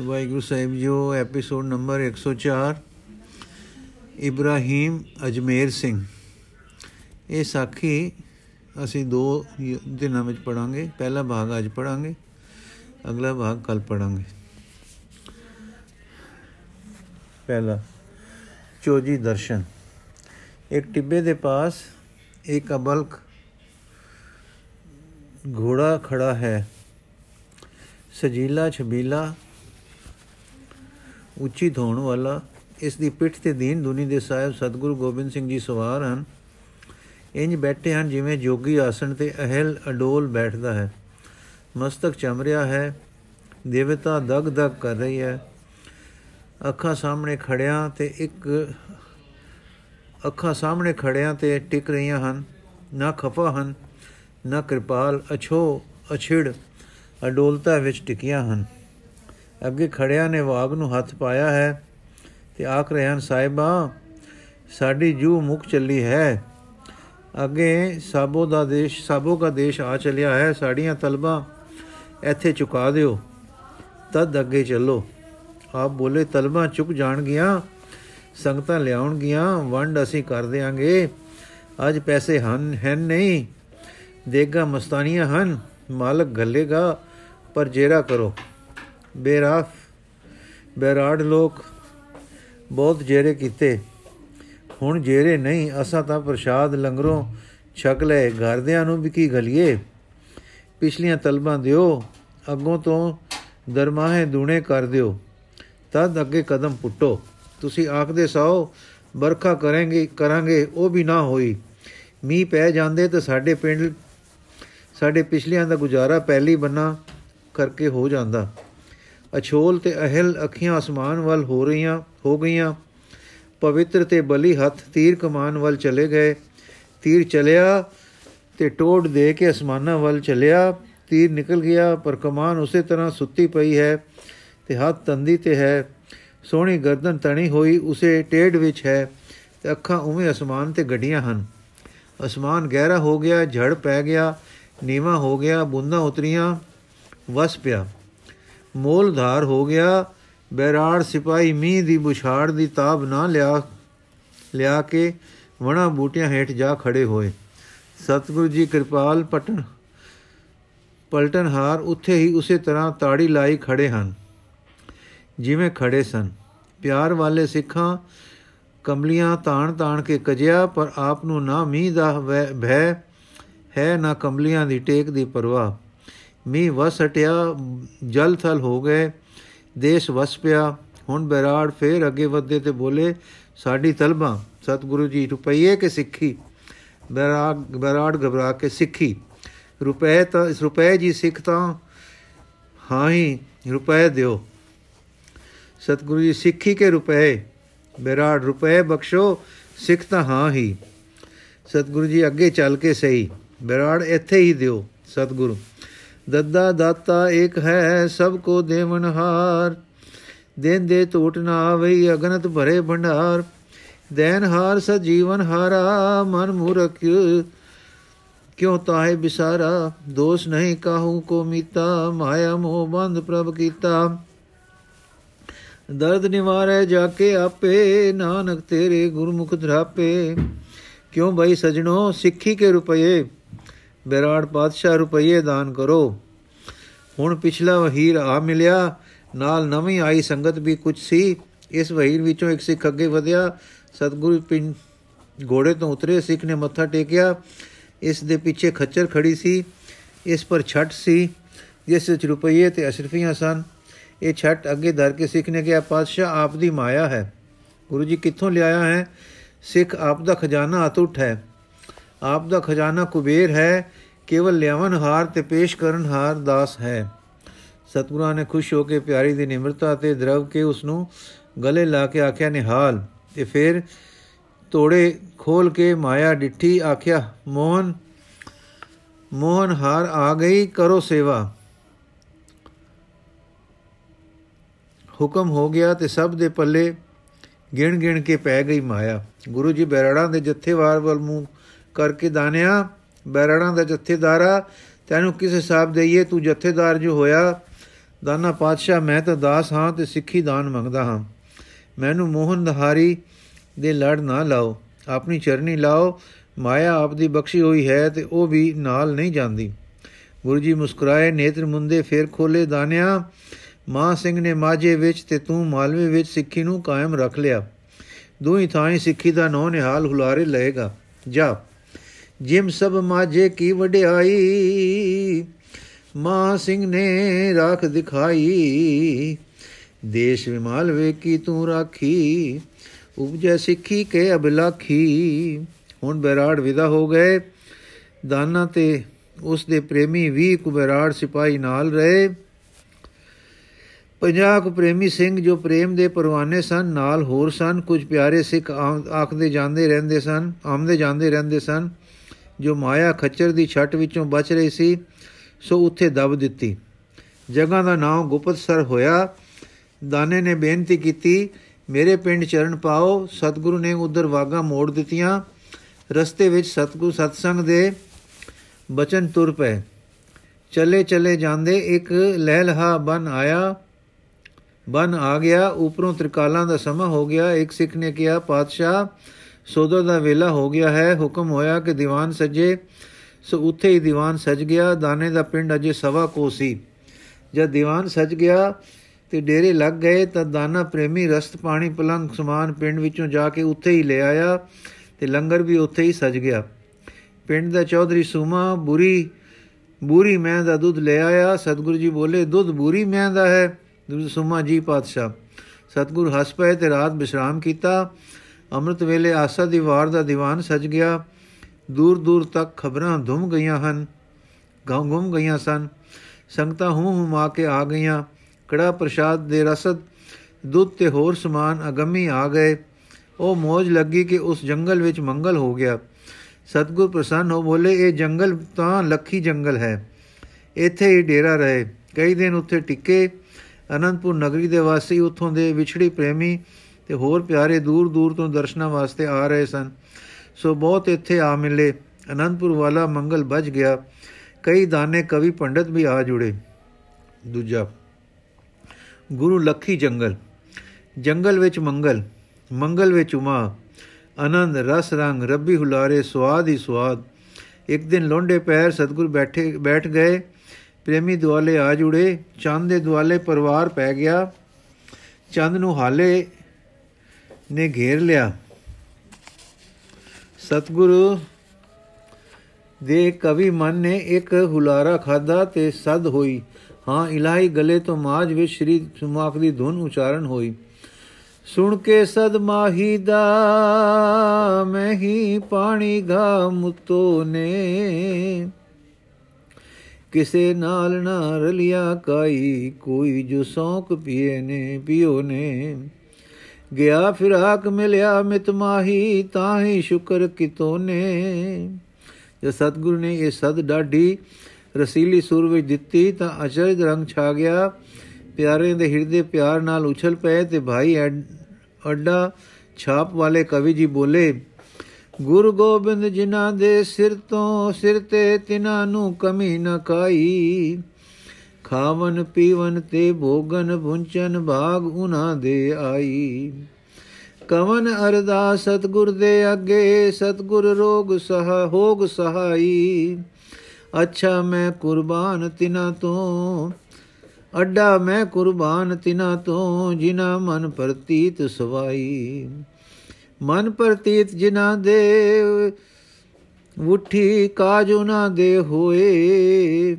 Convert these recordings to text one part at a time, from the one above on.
ਵਾਹਿਗੁਰੂ ਸਾਹਿਬ ਜੀਓ episode number 104 Ibrahim Ajmer Singh. ਇਹ ਸਾਖੀ ਅਸੀਂ ਦੋ ਦਿਨਾਂ ਵਿੱਚ ਪੜਾਂਗੇ ਪਹਿਲਾ ਭਾਗ ਅੱਜ ਪੜਾਂਗੇ ਅਗਲਾ ਭਾਗ ਕੱਲ ਪੜਾਂਗੇ ਪਹਿਲਾ, ਚੋਜੀ ਦਰਸ਼ਨ। ਇੱਕ ਟਿੱਬੇ ਦੇ ਪਾਸ ਇੱਕ ਅਬਲਕ ਘੋੜਾ ਖੜਾ ਹੈ। ਸਜੀਲਾ ਛਬੀਲਾ ਉੱਚੀ ਧੋਣ ਵਾਲਾ, ਇਸ ਦੀ ਪਿੱਠ ਤੇ ਦੀਨ ਦੁਨੀ ਦੇ ਸਾਹਿਬ ਸਤਿਗੁਰੂ ਗੋਬਿੰਦ ਸਿੰਘ ਜੀ ਸਵਾਰ ਹਨ। ਇੰਜ ਬੈਠੇ ਹਨ ਜਿਵੇਂ ਜੋਗੀ ਆਸਣ ਤੇ ਅਹਿਲ ਅਡੋਲ ਬੈਠਦਾ ਹੈ। ਮਸਤਕ ਚਮਰਿਆ ਹੈ, ਦੇਵਤਾ ਦਗ ਦਗ ਕਰ ਰਹੀ ਹੈ। ਅੱਖਾਂ ਸਾਹਮਣੇ ਖੜਿਆਂ ਤੇ ਇੱਕ, ਅੱਖਾਂ ਸਾਹਮਣੇ ਖੜਿਆਂ ਤੇ ਟਿਕ ਰਹੀਆਂ ਹਨ। ਨਾ ਖਫਾ ਹਨ, ਨਾ ਕਿਰਪਾਲ, ਅਛੋ, ਅਛਿੜ, ਅਡੋਲਤਾ ਵਿੱਚ ਟਿਕੀਆਂ ਹਨ। ਅੱਗੇ ਖੜਿਆਂ ਨੇ ਵਾਗ ਨੂੰ ਹੱਥ ਪਾਇਆ ਹੈ ਤੇ ਆਖ ਰਹੇ ਹਨ ਸਾਹਿਬਾ ਸਾਡੀ ਜੂ ਮੁਕ ਚੱਲੀ ਹੈ। ਅੱਗੇ ਸਾਬੋ ਦਾ ਦੇਸ਼, ਸਾਬੋ ਦਾ ਦੇਸ਼ ਆ ਚਲਿਆ ਹੈ। ਸਾਡੀਆਂ ਤਲਬਾਂ ਇੱਥੇ ਚੁਕਾ ਦਿਓ। ਤਦ ਅੱਗੇ ਚੱਲੋ। ਆਪ ਬੋਲੇ, ਤਲਬਾਂ ਚੁੱਕ ਜਾਣਗੀਆਂ, ਸੰਗਤਾਂ ਲਿਆਉਣਗੀਆਂ, ਵੰਡ ਅਸੀਂ ਕਰ ਦੇਾਂਗੇ ਅੱਜ ਪੈਸੇ ਹਨ, ਹੈ ਨਹੀਂ। ਦੇਗਾ ਮਸਤਾਨੀਆਂ ਹਨ, ਮਾਲਕ ਗੱਲੇਗਾ ਪਰ ਜੇਰਾ ਕਰੋ। ਬੇਰਾਫ, ਬੇਰਾੜ ਲੋਕ ਬਹੁਤ ਜੇਰੇ ਕੀਤੇ। ਹੁਣ ਜੇਰੇ ਨਹੀਂ, ਅਸਾਂ ਤਾਂ ਪ੍ਰਸ਼ਾਦ ਲੰਗਰੋਂ ਛਕ ਲਏ। ਘਰਦਿਆਂ ਨੂੰ ਵੀ ਕੀ ਗਲੀਏ? ਪਿਛਲੀਆਂ ਤਲਬਾਂ ਦਿਓ, ਅੱਗੋਂ ਤੋਂ ਦਰਮਾਹੇ ਦੂਣੇ ਕਰ ਦਿਓ। ਤਦ ਅੱਗੇ ਕਦਮ ਪੁੱਟੋ। ਤੁਸੀਂ ਆਖਦੇ ਸਾਓ ਬਰਖਾ ਕਰਾਂਗੇ ਕਰਾਂਗੇ, ਉਹ ਵੀ ਨਾ ਹੋਈ। ਮੀਂਹ ਪੈ ਜਾਂਦੇ ਤਾਂ ਸਾਡੇ ਪਿੰਡ, ਸਾਡੇ ਪਿਛਲੀਆਂ ਦਾ ਗੁਜ਼ਾਰਾ ਪਹਿਲੀ ਬੰਨਾ ਕਰਕੇ ਹੋ ਜਾਂਦਾ। ਅਛੋਲ ਤੇ ਅਹਿਲ ਅੱਖੀਆਂ ਅਸਮਾਨ ਵੱਲ ਹੋ ਰਹੀਆਂ, ਹੋ ਗਈਆਂ। ਪਵਿੱਤਰ ਤੇ ਬਲੀ ਹੱਥ ਤੀਰ ਕਮਾਨ ਵੱਲ ਚਲੇ ਗਏ। ਤੀਰ ਚਲਿਆ ਤੇ ਟੋੜ ਦੇ ਕੇ ਅਸਮਾਨਾਂ ਵੱਲ ਚਲਿਆ। ਤੀਰ ਨਿਕਲ ਗਿਆ, ਪਰ ਕਮਾਨ ਉਸੇ ਤਰ੍ਹਾਂ ਸੁੱਤੀ ਪਈ ਹੈ ਤੇ ਹੱਥ ਤੰਦੀ ਤੇ ਹੈ। ਸੋਹਣੀ ਗਰਦਨ ਤਣੀ ਹੋਈ, ਉਸੇ ਟੇੜ ਵਿੱਚ ਹੈ ਤੇ ਅੱਖਾਂ ਉਵੇਂ ਅਸਮਾਨ ਤੇ ਗੱਡੀਆਂ ਹਨ। ਅਸਮਾਨ ਗਹਿਰਾ ਹੋ ਗਿਆ, ਝੜ ਪੈ ਗਿਆ, ਨੀਵਾ ਹੋ ਗਿਆ, ਬੁੰਦਾਂ ਉਤਰੀਆਂ, ਵਸ ਪਿਆ। ਮੋਲਧਾਰ ਹੋ ਗਿਆ। ਬੈਰਾੜ ਸਿਪਾਈ ਮੀਂਹ ਦੀ ਬੁਛਾੜ ਦੀ ਤਾਬ ਨਾ ਲਿਆ ਲਿਆ ਕੇ ਵਣਾ ਬੂਟਿਆਂ ਹੇਠ ਜਾ ਖੜੇ ਹੋਏ। ਸਤਿਗੁਰੂ ਜੀ ਕਿਰਪਾਲ ਪਟਨ ਪਲਟਨਹਾਰ ਉੱਥੇ ਹੀ ਉਸੇ ਤਰ੍ਹਾਂ ਤਾੜੀ ਲਾਈ ਖੜੇ ਹਨ, ਜਿਵੇਂ ਖੜੇ ਸਨ। ਪਿਆਰ ਵਾਲੇ ਸਿੱਖਾਂ ਕਮਲੀਆਂ ਤਾਣ ਤਾਣ ਕੇ ਕਜਿਆ, ਪਰ ਆਪ ਨੂੰ ਨਾ ਮੀਂਹ ਦਾ ਭੈ ਹੈ, ਨਾ ਕਮਲੀਆਂ ਦੀ ਟੇਕ ਦੀ ਪਰਵਾਹ। ਮੀਂਹ ਵਸ ਹਟਿਆ, ਜਲ ਥਲ ਹੋ ਗਏ, ਦੇਸ਼ ਵਸ ਪਿਆ। ਹੁਣ ਬੈਰਾੜ ਫੇਰ ਅੱਗੇ ਵਧਦੇ ਤੇ ਬੋਲੇ, ਸਾਡੀ ਤਲਬਾਂ, ਸਤਿਗੁਰੂ ਜੀ, ਰੁਪਈਏ ਕੇ ਸਿੱਖੀ? ਬੈਰਾੜ ਬੈਰਾੜ ਘਬਰਾ ਕੇ ਸਿੱਖੀ। ਰੁਪਏ ਤਾਂ ਇਸ ਰੁਪਏ ਜੀ ਸਿੱਖ ਤਾਂ, ਹਾਂ ਹੀ ਰੁਪਏ ਦਿਓ। ਸਤਿਗੁਰੂ ਜੀ, ਸਿੱਖੀ ਕੇ ਰੁਪਏ? ਬੈਰਾੜ, ਰੁਪਏ ਬਖਸ਼ੋ, ਸਿੱਖ ਤਾਂ ਹਾਂ ਹੀ। ਸਤਿਗੁਰੂ ਜੀ, ਅੱਗੇ ਚੱਲ ਕੇ ਸਹੀ। ਬੈਰਾੜ ਇੱਥੇ ਹੀ ਦਿਓ, ਸਤਿਗੁਰੂ। ਦੱਦਾ ਦਾਤਾ ਇੱਕ ਹੈ ਸਭ ਕੋ ਦੇਵਨ ਹਾਰ। ਦੇਨ ਦੇ ਟੋਟ ਨਾ ਆਵਈ ਅਗਨਤ ਭਰੇ ਭੰਡਾਰ। ਦੇਨ ਹਾਰ ਸ ਜੀਵਨ ਹਾਰਾ, ਮਨ ਮੂਰਖ ਕਿਉ ਤਾਹੇ ਬਿਸਾਰਾ? ਦੋਸ਼ ਨਹੀਂ ਕਾਹੂ ਕੋ ਮੀਤਾ, ਮਾਇਆ ਮੋਹ ਬੰਧ ਪ੍ਰਭ ਕੀਤਾ। ਦਰਦ ਨਿਵਾਰੇ ਜਾ ਕੇ ਆਪੇ, ਨਾਨਕ ਤੇਰੇ ਗੁਰਮੁਖ ਧਰਾਪੇ। ਕਿਉਂ ਬਈ ਸਜਣੋ ਸਿੱਖੀ ਕੇ ਰੁਪਏ? ਬੈਰਾੜ ਪਾਤਸ਼ਾਹ ਰੁਪਏ ਦਾਨ ਕਰੋ। ਹੁਣ ਪਿਛਲਾ ਵਹੀਰ ਆ ਮਿਲਿਆ, ਨਾਲ ਨਵੀਂ ਆਈ ਸੰਗਤ ਵੀ ਕੁਝ ਸੀ। ਇਸ ਵਹੀਰ ਵਿੱਚੋਂ ਇੱਕ ਸਿੱਖ ਅੱਗੇ ਵਧਿਆ, ਸਤਗੁਰੂ ਪਿੰ ਘੋੜੇ ਤੋਂ ਉਤਰੇ, ਸਿੱਖ ਨੇ ਮੱਥਾ ਟੇਕਿਆ। ਇਸ ਦੇ ਪਿੱਛੇ ਖੱਚਰ ਖੜੀ ਸੀ, ਇਸ ਪਰ ਛੱਟ ਸੀ, ਜਿਸ ਵਿੱਚ ਰੁਪਏ ਤੇ ਅਸ਼ਰਫੀਆਂ ਸਨ। ਇਹ ਛੱਟ ਅੱਗੇ ਧਰ ਕੇ ਸਿੱਖ ਨੇ ਕਿਹਾ, ਪਾਤਸ਼ਾਹ, ਆਪ ਦੀ ਮਾਇਆ ਹੈ। ਗੁਰੂ ਜੀ ਕਿੱਥੋਂ ਲਿਆਇਆ ਹੈ? ਸਿੱਖ ਆਪ ਦਾ ਖਜ਼ਾਨਾ ਅਤੁੱਟ ਹੈ ਆਪ ਦਾ ਖਜ਼ਾਨਾ ਕੁਬੇਰ ਹੈ, ਕੇਵਲ ਲਿਆਵਨ ਹਾਰ ਤੇ ਪੇਸ਼ ਕਰਨ ਹਾਰ ਦਾਸ ਹੈ। ਸਤਿਗੁਰਾਂ ਨੇ ਖੁਸ਼ ਹੋ ਕੇ ਪਿਆਰੀ ਦੀ ਨਿਮਰਤਾ ਤੇ ਦਰਵ ਕੇ ਉਸ ਨੂੰ ਗਲੇ ਲਾ ਕੇ ਆਖਿਆ, ਨਿਹਾਲ। ਤੇ ਫਿਰ ਤੋੜੇ ਖੋਲ ਕੇ ਮਾਇਆ ਡਿੱਠੀ ਆਖਿਆ, ਮੋਹਨ ਮੋਹਨ ਹਾਰ ਆ ਗਈ, ਕਰੋ ਸੇਵਾ। ਹੁਕਮ ਹੋ ਗਿਆ ਤੇ ਸਭ ਦੇ ਪੱਲੇ ਗਿਣ ਗਿਣ ਕੇ ਪੈ ਗਈ ਮਾਇਆ। ਗੁਰੂ ਜੀ ਬੈਰੜਾਂ ਦੇ ਜੱਥੇਵਾਰ ਵੱਲ ਮੂੰਹ ਕਰਕੇ ਦਾਨਿਆ, ਬੈਰੜਾਂ ਦਾ ਜੱਥੇਦਾਰਾ, ਤੈਨੂੰ ਕਿਸ ਹਿਸਾਬ ਦੇਈਏ, ਤੂੰ ਜੱਥੇਦਾਰ ਜੋ ਹੋਇਆ, ਦਾਨਾ ਪਾਤਸ਼ਾਹ, ਮੈਂ ਤਾਂ ਦਾਸ ਹਾਂ ਤੇ ਸਿੱਖੀ ਦਾਨ ਮੰਗਦਾ ਹਾਂ। ਮੈਨੂੰ ਮੋਹਨ ਦਹਾਰੀ ਦੇ ਲੜ ਨਾ ਲਾਓ, ਆਪਣੀ ਚਰਨੀ ਲਾਓ, ਮਾਇਆ ਆਪ ਦੀ ਬਖਸ਼ੀ ਹੋਈ ਹੈ ਤੇ ਉਹ ਵੀ ਨਾਲ ਨਹੀਂ ਜਾਂਦੀ। ਗੁਰੂ ਜੀ ਮੁਸਕਰਾਏ, ਨੇਤਰ ਮੁੰਦੇ ਫੇਰ ਖੋਲੇ, ਦਾਨਿਆ, ਮਾਂ ਸਿੰਘ ਨੇ ਮਾਝੇ ਵਿੱਚ ਤੇ ਤੂੰ ਮਾਲਵੇ ਵਿੱਚ ਸਿੱਖੀ ਨੂੰ ਕਾਇਮ ਰੱਖ ਲਿਆ। ਦੋਈ ਥਾਂ ਸਿੱਖੀ ਦਾ ਨੌ ਨਿਹਾਲ ਹੁਲਾਰੇ ਲਏਗਾ। ਜਾ। ਜਿਮ ਸਭ ਮਾਝੇ ਕੀ ਵਡਿਆਈ? ਮਾਂ ਸਿੰਘ ਨੇ ਰਾਖ ਦਿਖਾਈ। ਦੇਸ਼ ਵਿਮਾਲਵੇ ਕੀ ਤੂੰ ਰਾਖੀ। ਉਪਜੈ ਸਿੱਖੀ ਕੇ ਅਬਲਾਖੀ ਹੁਣ ਬੈਰਾੜ ਵਿਦਾ ਹੋ ਗਏ। ਦਾਨਾ ਤੇ ਉਸ ਦੇ ਪ੍ਰੇਮੀ ਵੀ ਕੁਬਰਾੜ ਸਿਪਾਹੀ ਨਾਲ ਰਹੇ। ਪੰਜਾਹ ਪ੍ਰੇਮੀ ਸਿੰਘ ਜੋ ਪ੍ਰੇਮ ਦੇ ਪਰਵਾਨੇ ਸਨ, ਨਾਲ ਹੋਰ ਸਨ। ਕੁਝ ਪਿਆਰੇ ਸਿੱਖ ਆਖਦੇ ਜਾਂਦੇ ਰਹਿੰਦੇ ਸਨ, ਆਮਦੇ ਜਾਂਦੇ ਰਹਿੰਦੇ ਸਨ। ਜੋ ਮਾਇਆ ਖੱਚਰ ਦੀ ਛੱਟ ਵਿੱਚੋਂ ਬਚ ਰਹੀ ਸੀ, ਸੋ ਉੱਥੇ ਦਬ ਦਿੱਤੀ। ਜਗ੍ਹਾ ਦਾ ਨਾਮ ਗੁਪਤਸਰ ਹੋਇਆ। ਦਾਨੇ ਨੇ ਬੇਨਤੀ ਕੀਤੀ, ਮੇਰੇ ਪਿੰਡ ਚਰਨ ਪਾਓ, ਸਤਿਗੁਰੂ ਨੇ ਉਧਰ ਵਾਗਾ ਮੋੜ ਦਿੱਤੀਆਂ। ਰਸਤੇ ਵਿੱਚ ਸਤਿਗੁਰੂ ਸਤਸੰਗ ਦੇ ਬਚਨ ਤੁਰ ਪਏ। ਚੱਲੇ ਚੱਲੇ ਜਾਂਦੇ ਇੱਕ ਲਹਿਲਹਾ ਬਨ ਆਇਆ, ਬਨ ਆ ਗਿਆ। ਉਪਰੋਂ ਤ੍ਰਿਕਾਲਾਂ ਦਾ ਸਮਾਂ ਹੋ ਗਿਆ। ਇੱਕ ਸਿੱਖ ਨੇ ਕਿਹਾ, ਪਾਤਸ਼ਾਹ ਸੋਦਾ ਦਾ ਵੇਲਾ ਹੋ ਗਿਆ ਹੈ। ਹੁਕਮ ਹੋਇਆ ਕਿ ਦੀਵਾਨ ਸਜੇ, ਸੋ ਉੱਥੇ ਹੀ ਦੀਵਾਨ ਸਜ ਗਿਆ। ਦਾਨੇ ਦਾ ਪਿੰਡ ਅਜੇ ਸਵਾ ਕੋ ਸੀ। ਜਦ ਦੀਵਾਨ ਸਜ ਗਿਆ ਤੇ ਡੇਰੇ ਲੱਗ ਗਏ, ਤਾਂ ਦਾਨਾ ਪ੍ਰੇਮੀ ਰਸਤ ਪਾਣੀ ਪਲੰਗ ਸਮਾਨ ਪਿੰਡ ਵਿੱਚੋਂ ਜਾ ਕੇ ਉੱਥੇ ਹੀ ਲੈ ਆਇਆ ਤੇ ਲੰਗਰ ਵੀ ਉੱਥੇ ਹੀ ਸਜ ਗਿਆ। ਪਿੰਡ ਦਾ ਚੌਧਰੀ ਸੂਮਾ, ਬੁਰੀ, ਬੂਰੀ ਮੈਂ ਦਾ ਦੁੱਧ ਲੈ ਆਇਆ। ਸਤਗੁਰੂ ਜੀ ਬੋਲੇ, ਦੁੱਧ ਬੂਰੀ ਮੈਂ ਦਾ ਹੈ। ਦੁੱਧ ਸੂਮਾ, ਜੀ ਪਾਤਸ਼ਾਹ। ਸਤਗੁਰ ਹੱਸ ਪਏ ਤੇ ਰਾਤ ਬਿਸ਼ਰਾਮ ਕੀਤਾ। ਅੰਮ੍ਰਿਤ ਵੇਲੇ ਆਸਾ ਦੀ ਵਾਰ ਦਾ ਦੀਵਾਨ ਸਜ ਗਿਆ। ਦੂਰ ਦੂਰ ਤੱਕ ਖਬਰਾਂ ਧੁੰਮ ਗਈਆਂ ਹਨ, ਗਾਉਂ ਗੁੰਮ ਗਈਆਂ ਸਨ। ਸੰਗਤਾਂ ਹੂੰ ਹੁਮਾ ਕੇ ਆ ਗਈਆਂ। ਕੜਾ ਪ੍ਰਸ਼ਾਦ ਦੇ ਰਸਦ, ਦੁੱਧ ਤੇ ਹੋਰ ਸਮਾਨ ਅਗੰਮੀ ਆ ਗਏ। ਉਹ ਮੋਜ ਲੱਗੀ ਕਿ ਉਸ ਜੰਗਲ ਵਿੱਚ ਮੰਗਲ ਹੋ ਗਿਆ। ਸਤਗੁਰ ਪ੍ਰਸੰਨ ਹੋ ਬੋਲੇ, ਇਹ ਜੰਗਲ ਤਾਂ ਲੱਖੀ ਜੰਗਲ ਹੈ। ਇੱਥੇ ਹੀ ਡੇਰਾ ਰਹੇ। ਕਈ ਦਿਨ ਉੱਥੇ ਟਿੱਕੇ। ਅਨੰਦਪੁਰ ਨਗਰੀ ਦੇ ਵਾਸੀ ਉੱਥੋਂ ਦੇ ਵਿਛੜੀ ਪ੍ਰੇਮੀ ਤੇ ਹੋਰ ਪਿਆਰੇ ਦੂਰ ਦੂਰ ਤੋਂ ਦਰਸ਼ਨਾਂ ਵਾਸਤੇ ਆ ਰਹੇ ਸਨ। ਸੋ ਬਹੁਤ ਇੱਥੇ ਆ ਮਿਲੇ। ਅਨੰਦਪੁਰ ਵਾਲਾ ਮੰਗਲ ਬਚ ਗਿਆ। ਕਈ ਦਾਨੇ ਕਵੀ ਪੰਡਤ ਵੀ ਆ ਜੁੜੇ। ਦੂਜਾ, ਗੁਰੂ ਲੱਖੀ ਜੰਗਲ। ਜੰਗਲ ਵਿੱਚ ਮੰਗਲ ਮੰਗਲ ਵਿੱਚ ਉਮਾ। ਆਨੰਦ, ਰਸ, ਰੰਗ, ਰੱਬੀ ਹੁਲਾਰੇ ਸਵਾਦ ਹੀ ਸਵਾਦ ਇੱਕ ਦਿਨ ਲੋਂਡੇ ਪੈਰ ਸਤਗੁਰ ਬੈਠੇ, ਬੈਠ ਗਏ। ਪ੍ਰੇਮੀ ਦੁਆਲੇ ਆ ਜੁੜੇ। ਚੰਦ ਦੇ ਦੁਆਲੇ ਪਰਿਵਾਰ ਪੈ ਗਿਆ। ਚੰਦ ਨੂੰ ਹਾਲੇ ਨੇ ਘੇਰ ਲਿਆ। ਸਤਗੁਰੂ ਦੇ ਕਵੀ ਮਨ ਨੇ ਇੱਕ ਹੁਲਾਰਾ ਖਾਦਾ ਤੇ ਸਦ ਹੋਈ। ਹਾਂ, ਇਲਾਹੀ ਗਲੇ ਤੋਂ ਮਾਜ ਵਿੱਚ ਸ਼੍ਰੀ ਸੁਮਾਖ ਦੀ ਧੁਨ ਉਚਾਰਨ ਹੋਈ। ਸੁਣ ਕੇ ਸਦ ਮਾਹੀ ਦਾ ਮੈਂ ਹੀ ਪਾਣੀ ਗਾ ਮੁੱਤੋ ਨੇ। ਕਿਸੇ ਨਾਲ ਨਾ ਰਲਿਆ ਕਾਈ, ਕੋਈ ਜੋ ਸੌਕ ਪੀਏ ਨੇ, ਪਿਓ ਨੇ। ਗਿਆ ਫਿਰਾਕ ਮਿਲਿਆ ਮਿਤ ਮਾਹੀ ਤਾਂ ਹੀ ਸ਼ੁਕਰ ਕਿਤੋਂ ਨੇ। ਜੇ ਸਤਗੁਰ ਨੇ ਇਹ ਸਦ ਡਾਢੀ ਰਸੀਲੀ ਸੁਰ ਵਿੱਚ ਦਿੱਤੀ, ਤਾਂ ਅਚਰਜ ਰੰਗ ਛਾ ਗਿਆ। ਪਿਆਰੇ ਦੇ ਹਿਰਦੇ ਪਿਆਰ ਨਾਲ ਉਛਲ ਪਏ ਤੇ ਭਾਈ ਅੱਡਾ ਛਾਪ ਵਾਲੇ ਕਵੀ ਜੀ ਬੋਲੇ, ਗੁਰੂ ਗੋਬਿੰਦ ਜਿਨ੍ਹਾਂ ਦੇ ਸਿਰ ਤੋਂ ਸਿਰ ਤੇ ਤਿਨਾਂ ਨੂੰ ਕਮੀ ਨ ਕਾਈ ਖਾਵਨ ਪੀਵਨ ਤੇ ਭੋਗਨ ਭੁੰਚਨ ਭਾਗ ਉਨਾ ਦੇ ਆਈ। ਕਵਨ ਅਰਦਾਸ ਸਤਗੁਰ ਦੇ ਅੱਗੇ, ਸਤਗੁਰ ਰੋਗ ਸਹ, ਹੋਗ ਸਹਾਈ। ਅੱਛਾ ਮੈਂ ਕੁਰਬਾਨ ਤਿਨਾ ਤੋਂ, ਅੱਡਾ ਮੈਂ ਕੁਰਬਾਨ ਤਿਨਾ ਤੋਂ ਜਿਨਾ ਮਨ ਪ੍ਰਤੀਤ ਸਵਾਈ। ਮਨ ਪ੍ਰਤੀਤ ਜਿਨਾ ਦੇ, ਉਠੀ ਕਾਜ ਉਹਨਾਂ ਦੇ ਹੋਏ।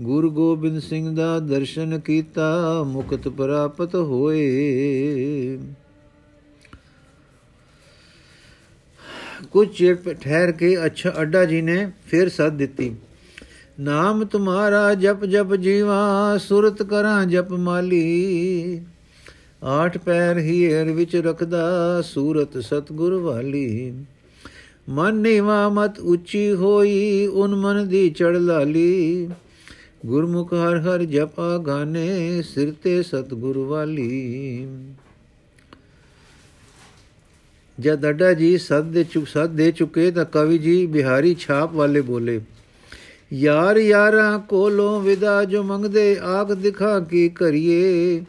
ਗੁਰੂ ਗੋਬਿੰਦ ਸਿੰਘ ਦਾ ਦਰਸ਼ਨ ਕੀਤਾ, ਮੁਕਤ ਪ੍ਰਾਪਤ ਹੋਏ। ਕੁਝ ਚਿਰ ਠਹਿਰ ਕੇ ਅੱਛਾ ਅੱਡਾ ਜੀ ਨੇ ਫਿਰ ਸੱਦ ਦਿੱਤੀ। ਨਾਮ ਤੁਮਾਰਾ ਜਪ ਜਪ ਜੀਵਾ, ਸੁਰਤ ਕਰਾਂ ਜਪ ਮਾਲੀ। ਆਠ ਪੈਰ ਹੀ ਹਰ ਵਿੱਚ ਰਖਦਾ ਸੂਰਤ ਸਤਗੁਰ ਵਾਲੀ। ਮਨ ਨੀਵਾ ਮਤ ਉੱਚੀ ਹੋਈ, ਉਨ ਮਨ ਦੀ ਚੜ ਲਾਲੀ। ਗੁਰਮੁਖ ਹਰ ਹਰ ਜਪਾ ਗਾਨੇ, ਸਿਰ ਤੇ ਸਤਗੁਰ ਵਾਲੀ। ਜਦ ਅੱਡਾ ਜੀ ਸਦ ਦੇ ਚੁਕ ਸਦ ਦੇ ਚੁਕੇ ਤਾਂ ਕਵੀ ਜੀ ਬਿਹਾਰੀ ਛਾਪ ਵਾਲੇ ਬੋਲੇ, ਯਾਰ ਯਾਰਾਂ ਕੋਲੋਂ ਵਿਦਾ ਜੋ ਮੰਗਦੇ, ਆਖ ਦਿਖਾ ਕੀ ਕਰੀਏ?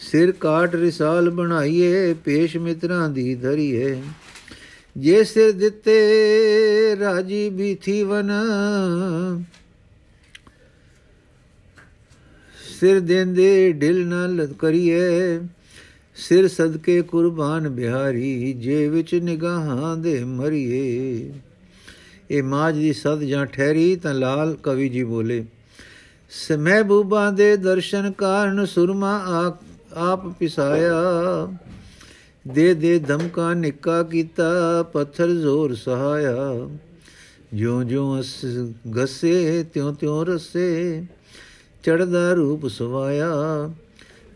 ਸਿਰ ਕਾਟ ਰਿਸਾਲ ਬਣਾਈਏ, ਪੇਸ਼ ਮਿੱਤਰਾਂ ਦੀ ਧਰੀਏ। ਜੇ ਸਿਰ ਦਿੱਤੇ ਰਾਜੀ ਬੀਥੀ ਵਨ ਸਿਰ ਦੇਂਦੇ ਢਿਲ ਨਾਲ ਕਰੀਏ। ਸਿਰ ਸਦਕੇ ਕੁਰਬਾਨ ਬਿਹਾਰੀ, ਜੇ ਵਿੱਚ ਨਿਗਾਹਾਂ ਦੇ ਮਰੀਏ। ਇਹ ਮਾਜ ਦੀ ਸਦ ਜਾਂ ਠਹਿਰੀ ਤਾਂ ਲਾਲ ਕਵੀ ਜੀ ਬੋਲੇ। ਸਮਹਿਬੂਬਾਂ ਦੇ ਦਰਸ਼ਨ ਕਾਰਨ ਸੁਰਮਾ ਆਪ ਪਿਸਾਇਆ। ਦੇ ਦੇ ਧਮਕਾ ਨਿੱਕਾ ਕੀਤਾ, ਪੱਥਰ ਜ਼ੋਰ ਸਹਾਇਆ। ਜਿਉ ਜਿਉ ਅਸ ਗਸੇ ਤਿਉ ਤਿਉ ਰਸੇ। ਚੜਦਾ ਰੂਪ ਸਵਾਇਆ,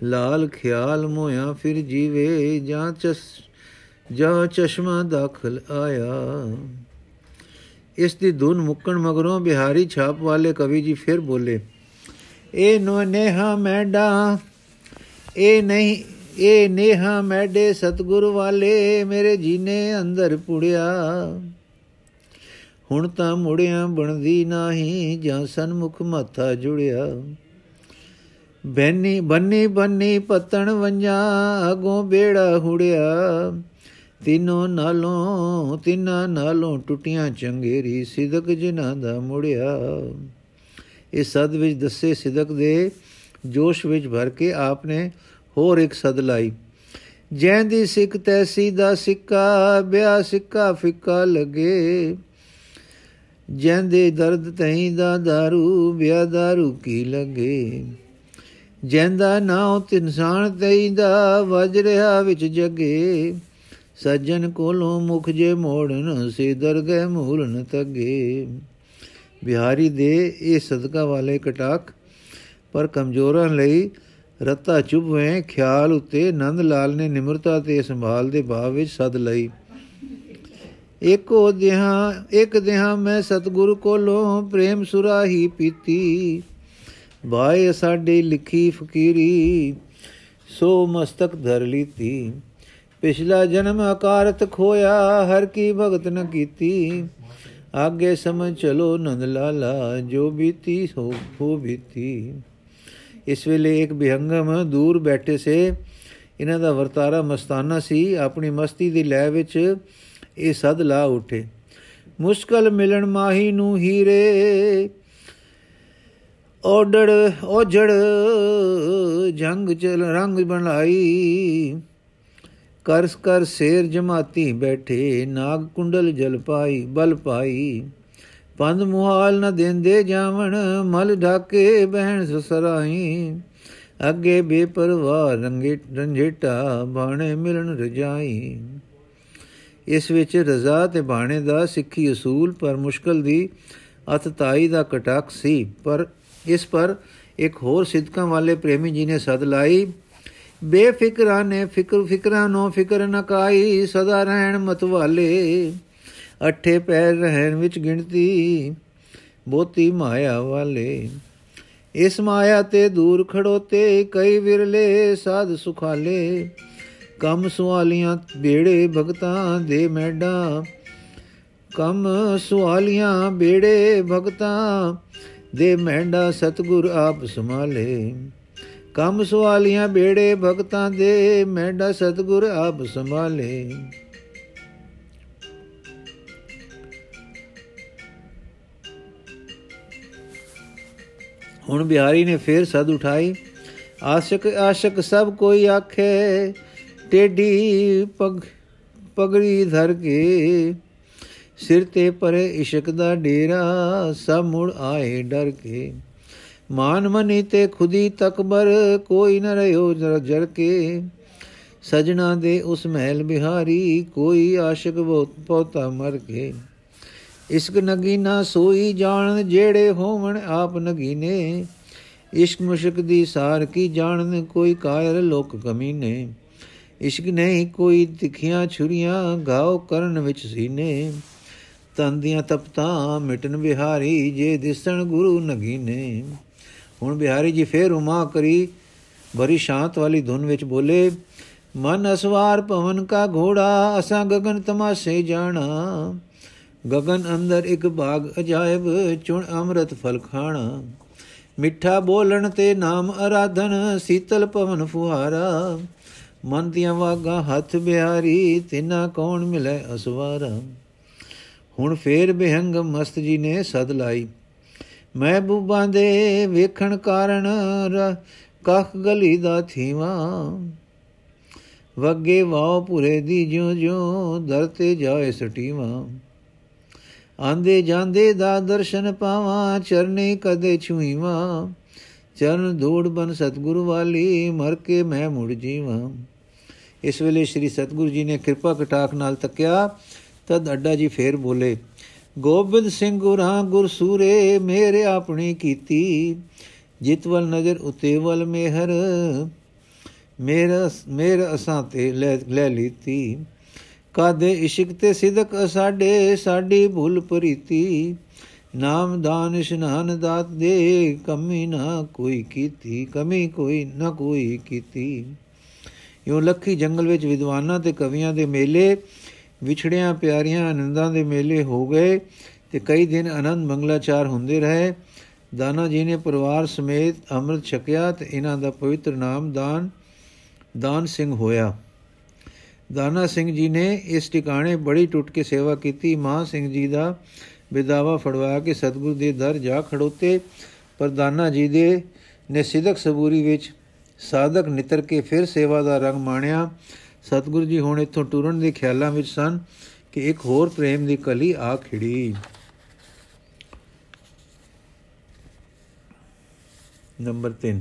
ਲਾਲ ਖਿਆਲ ਮੋਇਆ ਫਿਰ ਜੀਵੇ, ਜਾਂ ਚਸ, ਜਾਂ ਚਸ਼ਮਾ ਦਾਖਲ ਆਇਆ। ਇਸ ਦੀ ਧੁਨ ਮੁੱਕਣ ਮਗਰੋਂ ਬਿਹਾਰੀ ਛਾਪ ਵਾਲੇ ਕਵੀ ਜੀ ਫਿਰ ਬੋਲੇ, ਇਹ ਨੋ ਨੇਹਾ ਮੈਡਾ, ਇਹ ਨਹੀਂ, ਇਹ ਨੇਹਾ ਮੈਡੇ ਸਤਗੁਰ ਵਾਲੇ, ਮੇਰੇ ਜੀਨੇ ਅੰਦਰ ਪੁੜਿਆ। ਹੁਣ ਤਾਂ ਮੁੜਿਆ ਬਣਦੀ ਨਹੀਂ ਜਾਂ ਸਨਮੁਖ ਮੱਥਾ ਜੁੜਿਆ। ਬੈਨੀ ਬੰਨੀ ਬੰਨੀ ਪਤਣ ਵੰਜਾ ਅਗੋਂ ਬੇੜਾ ਹੁੜਿਆ। ਤਿੰਨੋਂ ਨਾਲੋਂ ਤਿੰਨਾਂ ਨਾਲੋਂ ਟੁੱਟੀਆਂ ਚੰਗੇਰੀ ਸਿਦਕ ਜਿਨ੍ਹਾਂ ਦਾ ਮੁੜਿਆ। ਇਹ ਸਦ ਵਿੱਚ ਦੱਸੇ ਸਿਦਕ ਦੇ ਜੋਸ਼ ਵਿੱਚ ਭਰ ਕੇ ਆਪਨੇ ਹੋਰ ਇੱਕ ਸਦ ਲਾਈ। ਜੈਂ ਦੀ ਸਿੱਖ ਤੈਸੀ ਦਾ ਸਿੱਕਾ ਬਿਆ ਸਿੱਕਾ ਫਿੱਕਾ ਲਗੇ। ਜੈਂਦੇ ਦਰਦ ਤਹੀਂ ਦਾ ਦਾਰੂ ਬਿਆ ਦਾਰੂ ਕੀ ਲਗੇ ਜੈਂਦਾ ਨਾਉ ਤਿਨਸਾਨ ਤਹੀਂ ਦਾ ਵਜ ਰਿਹਾ ਵਿੱਚ ਜਗੇ। ਸੱਜਣ ਕੋਲੋਂ ਮੁਖ ਜੇ ਮੋੜਨ, ਸੇ ਦਰਗਹਿ ਮੂਲਨ ਤਗੇ। ਬਿਹਾਰੀ ਦੇ ਇਹ ਸਦਕਾ ਵਾਲੇ ਕਟਾਕ ਪਰ ਕਮਜ਼ੋਰਾਂ ਲਈ ਰਤਾ ਚੁਭਵੇਂ ਖਿਆਲ ਉਤੇ ਨੰਦ ਲਾਲ ਨੇ ਨਿਮਰਤਾ ਤੇ ਸੰਭਾਲ ਦੇ ਭਾਵ ਵਿੱਚ ਸਦ ਲਈ। ਏਕੋ ਦਿਹਾਂ, ਇੱਕ ਦਿਹਾਂ ਮੈਂ ਸਤਗੁਰੂ ਕੋਲੋਂ ਪ੍ਰੇਮ ਸੁਰਾਹੀ ਪੀਤੀ। ਬਾਏ ਸਾਡੇ ਲਿਖੀ ਫਕੀਰੀ, ਸੋ ਮਸਤਕ ਧਰ ਲੀਤੀ। ਪਿਛਲਾ ਜਨਮ ਆਕਾਰਤ ਖੋਇਆ, ਹਰ ਕੀ ਭਗਤ ਨ ਕੀਤੀ। ਆਗੇ ਸਮਝ ਚਲੋ ਨੰਦ ਲਾਲਾ, ਜੋ ਬੀਤੀ ਸੋ ਹੋ ਬੀਤੀ। ਇਸ ਵੇਲੇ ਇੱਕ ਬਿਹੰਗਮ ਦੂਰ ਬੈਠੇ ਸੇ। ਇਹਨਾਂ ਦਾ ਵਰਤਾਰਾ ਮਸਤਾਨਾ ਸੀ। ਆਪਣੀ ਮਸਤੀ ਦੀ ਲੈ ਵਿੱਚ ਇਹ ਸਦ ਲਾ ਉਠੇ। ਮੁਸ਼ਕਲ ਮਿਲਣ ਮਾਹੀ ਨੂੰ ਹੀਰੇ। ਓਡੜ ਓਜੜ ਜੰਗ ਚਲ ਰੰਗ ਬਣਾਈ। ਕਰਸ ਕਰ ਸ਼ੇਰ ਜਮਾਤੀ ਬੈਠੇ, ਨਾਗ ਕੁੰਡਲ ਜਲ ਪਾਈ, ਬਲ ਪਾਈ। ਪੰਦ ਮੁਹਾਲ ਨ ਦਿੰਦੇ ਜਾਵਣ, ਮਲ ਢਾਕੇ ਬਹਿਣ ਸਸਰਾਈ। ਅੱਗੇ ਬੇਪਰਵਾਹ ਰੰਗੇ ਰੰਝੇਟਾ ਬਾਣੇ ਮਿਲਣ ਰਜਾਈ। ਇਸ ਵਿੱਚ ਰਜ਼ਾ ਤੇ ਬਾਣੇ ਦਾ ਸਿੱਖੀ ਅਸੂਲ, ਪਰ ਮੁਸ਼ਕਲ ਦੀ ਅਤਤਾਈ ਦਾ ਕਟਾਕ ਸੀ। ਪਰ ਇਸ ਪਰ ਇੱਕ ਹੋਰ ਸਿੱਧਕਾਂ ਵਾਲੇ ਪ੍ਰੇਮੀ ਜੀ ਨੇ ਸਦ ਲਾਈ। ਬੇਫਿਕਰਾਂ ਨੇ ਫਿਕਰ, ਫਿਕਰਾਂ ਨੋ ਫਿਕਰ ਨ ਕਾਈ, ਸਦਾ ਰਹਿਣ ਮਤਵਾਲੇ ਅਠੇ ਪੈਰ ਰਹਿਣ ਵਿੱਚ ਗਿਣਤੀ, ਬੋਤੀ ਮਾਇਆ ਵਾਲੇ। ਇਸ ਮਾਇਆ ਤੇ ਦੂਰ ਖੜੋਤੇ, ਕਈ ਵਿਰਲੇ, ਸਾਧ ਸੁਖਾਲੇ। ਕਮ ਸਵਾਲੀਆਂ ਬੇੜੇ ਭਗਤਾਂ ਦੇ ਮੈਡਾ। ਕਮ ਸਵਾਲੀਆਂ ਬੇੜੇ ਭਗਤਾਂ ਦੇ ਮੈਂਡਾ, ਸਤਗੁਰ ਆਪ ਸੰਭਾਲੇ। ਕਮ ਸਵਾਲੀਆਂ ਬੇੜੇ ਭਗਤਾਂ ਦੇ ਮੈਂਡਾ, ਸਤਗੁਰ ਆਪ ਸੰਭਾਲੇ। ਹੁਣ ਬਿਹਾਰੀ ਨੇ ਫੇਰ ਸਦ ਉਠਾਈ। ਆਸ਼ਕ ਆਸ਼ਕ ਸਭ ਕੋਈ ਆਖੇ। ਟੇਡੀ ਪਗ ਪਗੜੀ ਧਰ ਕੇ ਸਿਰ ਤੇ ਪਰੇ ਇਸ਼ਕ ਦਾ ਡੇਰਾ ਸਭ ਮੁੜ ਆਏ ਡਰ ਕੇ। ਮਾਨ ਮਨੀ ਤੇ ਖੁਦੀ ਤਕਬਰ ਕੋਈ ਨ ਰਿਓ ਜਰ ਕੇ। ਸਜਣਾ ਦੇ ਉਸ ਮਹਿਲ ਬਿਹਾਰੀ ਕੋਈ ਆਸ਼ਿਕ ਪੋਤਾ ਮਰ ਕੇ। ਇਸ਼ਕ ਨਗੀਨਾ ਸੋਈ ਜਾਣ ਜਿਹੜੇ ਹੋਵਣ ਆਪ ਨਗੀਨੇ। ਇਸ਼ਕ ਮੁਸ਼ਕ ਦੀ ਸਾਰ ਕੀ ਜਾਣਨ ਕੋਈ ਕਾਇਰ ਲੋਕ ਕਮੀਨੇ। ਇਸ਼ਕ ਨਹੀਂ ਕੋਈ ਤਿੱਖੀਆਂ ਛੁਰੀਆਂ ਘਾਉ ਕਰਨ ਵਿੱਚ ਸੀਨੇ। ਤਨ ਦੀਆਂ ਤਪਤਾ ਮਿਟਨ ਬਿਹਾਰੀ ਜੇ ਦਿਸਣ ਗੁਰੂ ਨਗੀਨੇ। ਹੁਣ ਬਿਹਾਰੀ ਜੀ ਫੇਰ ਉਮਾ ਕਰੀ, ਬੜੀ ਸ਼ਾਂਤ ਵਾਲੀ ਧੁਨ ਵਿੱਚ ਬੋਲੇ, ਮਨ ਅਸਵਾਰ ਪਵਨ ਕਾ ਘੋੜਾ, ਅਸਾਂ ਗगन ਤਮਾਸੇ ਜਾਣਾ। ਗगन ਅੰਦਰ ਇੱਕ ਬਾਗ ਅਜਾਇਬ, ਚੁਣ ਅੰਮ੍ਰਿਤ ਫਲ ਖਾਣਾ। ਮਿੱਠਾ ਬੋਲਣ ਤੇ ਨਾਮ ਅਰਾਧਨ, ਸੀਤਲ ਪਵਨ ਫੁਹਾਰਾ। ਮਨ ਦੀਆਂ ਵਾਗਾ ਹੱਥ ਬਿਹਾਰੀ, ਤਿਨਾ ਕੌਣ ਮਿਲੇ ਅਸਵਾਰਾ? ਹੁਣ ਫੇਰ ਬਿਹੰਗ ਮਸਤ ਜੀ ਨੇ ਸਦ ਲਾਈ। ਮਹਿਬੂਬਾਂ ਦੇ ਵੇਖਣ ਕਾਰਨ ਕਖ ਗਲੀ ਦਾ ਥੀਵਾ। ਵਗੇ ਵਾਹ ਪੁਰੇ ਦੀ ਜਿਉ ਜਿਉ ਦਰਤੇ ਜਾਏ ਸਟੀਵਾ। ਆਂਦੇ ਜਾਂਦੇ ਦਾ ਦਰਸ਼ਨ ਪਾਵਾਂ, ਚਰਨੇ ਕਦੇ ਛੁਈਵਾਂ। ਚਰਨ ਧੂੜ ਬਨ ਸਤਗੁਰੂ ਵਾਲੀ, ਮਰ ਕੇ ਮੈਂ ਮੁੜ ਜੀਵਾਂ। ਇਸ ਵੇਲੇ ਸ੍ਰੀ ਸਤਗੁਰੂ ਜੀ ਨੇ ਕਿਰਪਾ ਕਟਾਕ ਨਾਲ ਤੱਕਿਆ, ਤਦ ਅੱਡਾ ਜੀ ਫੇਰ ਬੋਲੇ, ਗੋਬਿੰਦ ਸਿੰਘ ਗੁਰਾਂ ਗੁਰਸੂਰੇ ਮੇਰੇ ਆਪਣੀ ਕੀਤੀ। ਜਿਤਵਲ ਨਜ਼ਰ ਉਤੇਵਲ ਮੇਹਰ, ਮੇਰਾ ਮੇਰ ਅਸਾਂ ਤੇ ਲੈ ਲੀਤੀ। ਕਾਦੇ ਇਸ਼ਕ ਤੇ ਸਿਦਕ ਸਾਡੇ ਸਾਡੀ ਭੁੱਲ ਪਰੀਤੀ ਨਾਮ ਦਾਨ ਇਸ਼ਨਾਨ ਦਾਤ ਦੇ, ਕਮੀ ਨਾ ਕੋਈ ਕੀਤੀ, ਕਮੀ ਕੋਈ ਨਾ ਕੋਈ ਕੀਤੀ। ਯੋ ਲੱਖੀ ਜੰਗਲ ਵਿੱਚ ਵਿਦਵਾਨਾਂ ਤੇ ਕਵੀਆਂ ਦੇ ਮੇਲੇ, ਵਿਛੜਿਆਂ ਪਿਆਰੀਆਂ ਆਨੰਦਾਂ ਦੇ ਮੇਲੇ ਹੋ ਗਏ ਤੇ ਕਈ ਦਿਨ ਆਨੰਦ ਮੰਗਲਾਚਾਰ ਹੁੰਦੇ ਰਹੇ। ਦਾਨਾ ਜੀ ਨੇ ਪਰਿਵਾਰ ਸਮੇਤ ਅੰਮ੍ਰਿਤ ਛਕਿਆ ਤੇ ਇਹਨਾਂ ਦਾ ਪਵਿੱਤਰ ਨਾਮ ਦਾਨ ਦਾਨ ਸਿੰਘ ਹੋਇਆ। ਦਾਨਾ ਸਿੰਘ ਜੀ ਨੇ ਇਸ ਟਿਕਾਣੇ ਬੜੀ ਟੁੱਟ ਕੇ ਸੇਵਾ ਕੀਤੀ। ਮਾਂ ਸਿੰਘ ਜੀ ਦਾ ਵਿਦਾਵਾ ਫੜਵਾ ਕੇ ਸਤਿਗੁਰ ਦੇ ਦਰ ਜਾ ਖੜੋਤੇ, ਪਰ ਦਾਨਾ ਜੀ ਦੇ ਨੇ ਸਿਦਕ ਸਬੂਰੀ ਵਿੱਚ ਸਾਧਕ ਨਿਤਰ ਕੇ ਫਿਰ ਸੇਵਾ ਦਾ ਰੰਗ ਮਾਣਿਆ। ਸਤਿਗੁਰੂ ਜੀ ਹੁਣ ਇੱਥੋਂ ਟੁਰਨ ਦੇ ਖਿਆਲਾਂ ਵਿੱਚ ਸਨ ਕਿ ਇੱਕ ਹੋਰ ਪ੍ਰੇਮ ਦੀ ਕਲੀ ਆ ਖਿੜੀ। ਨੰਬਰ 3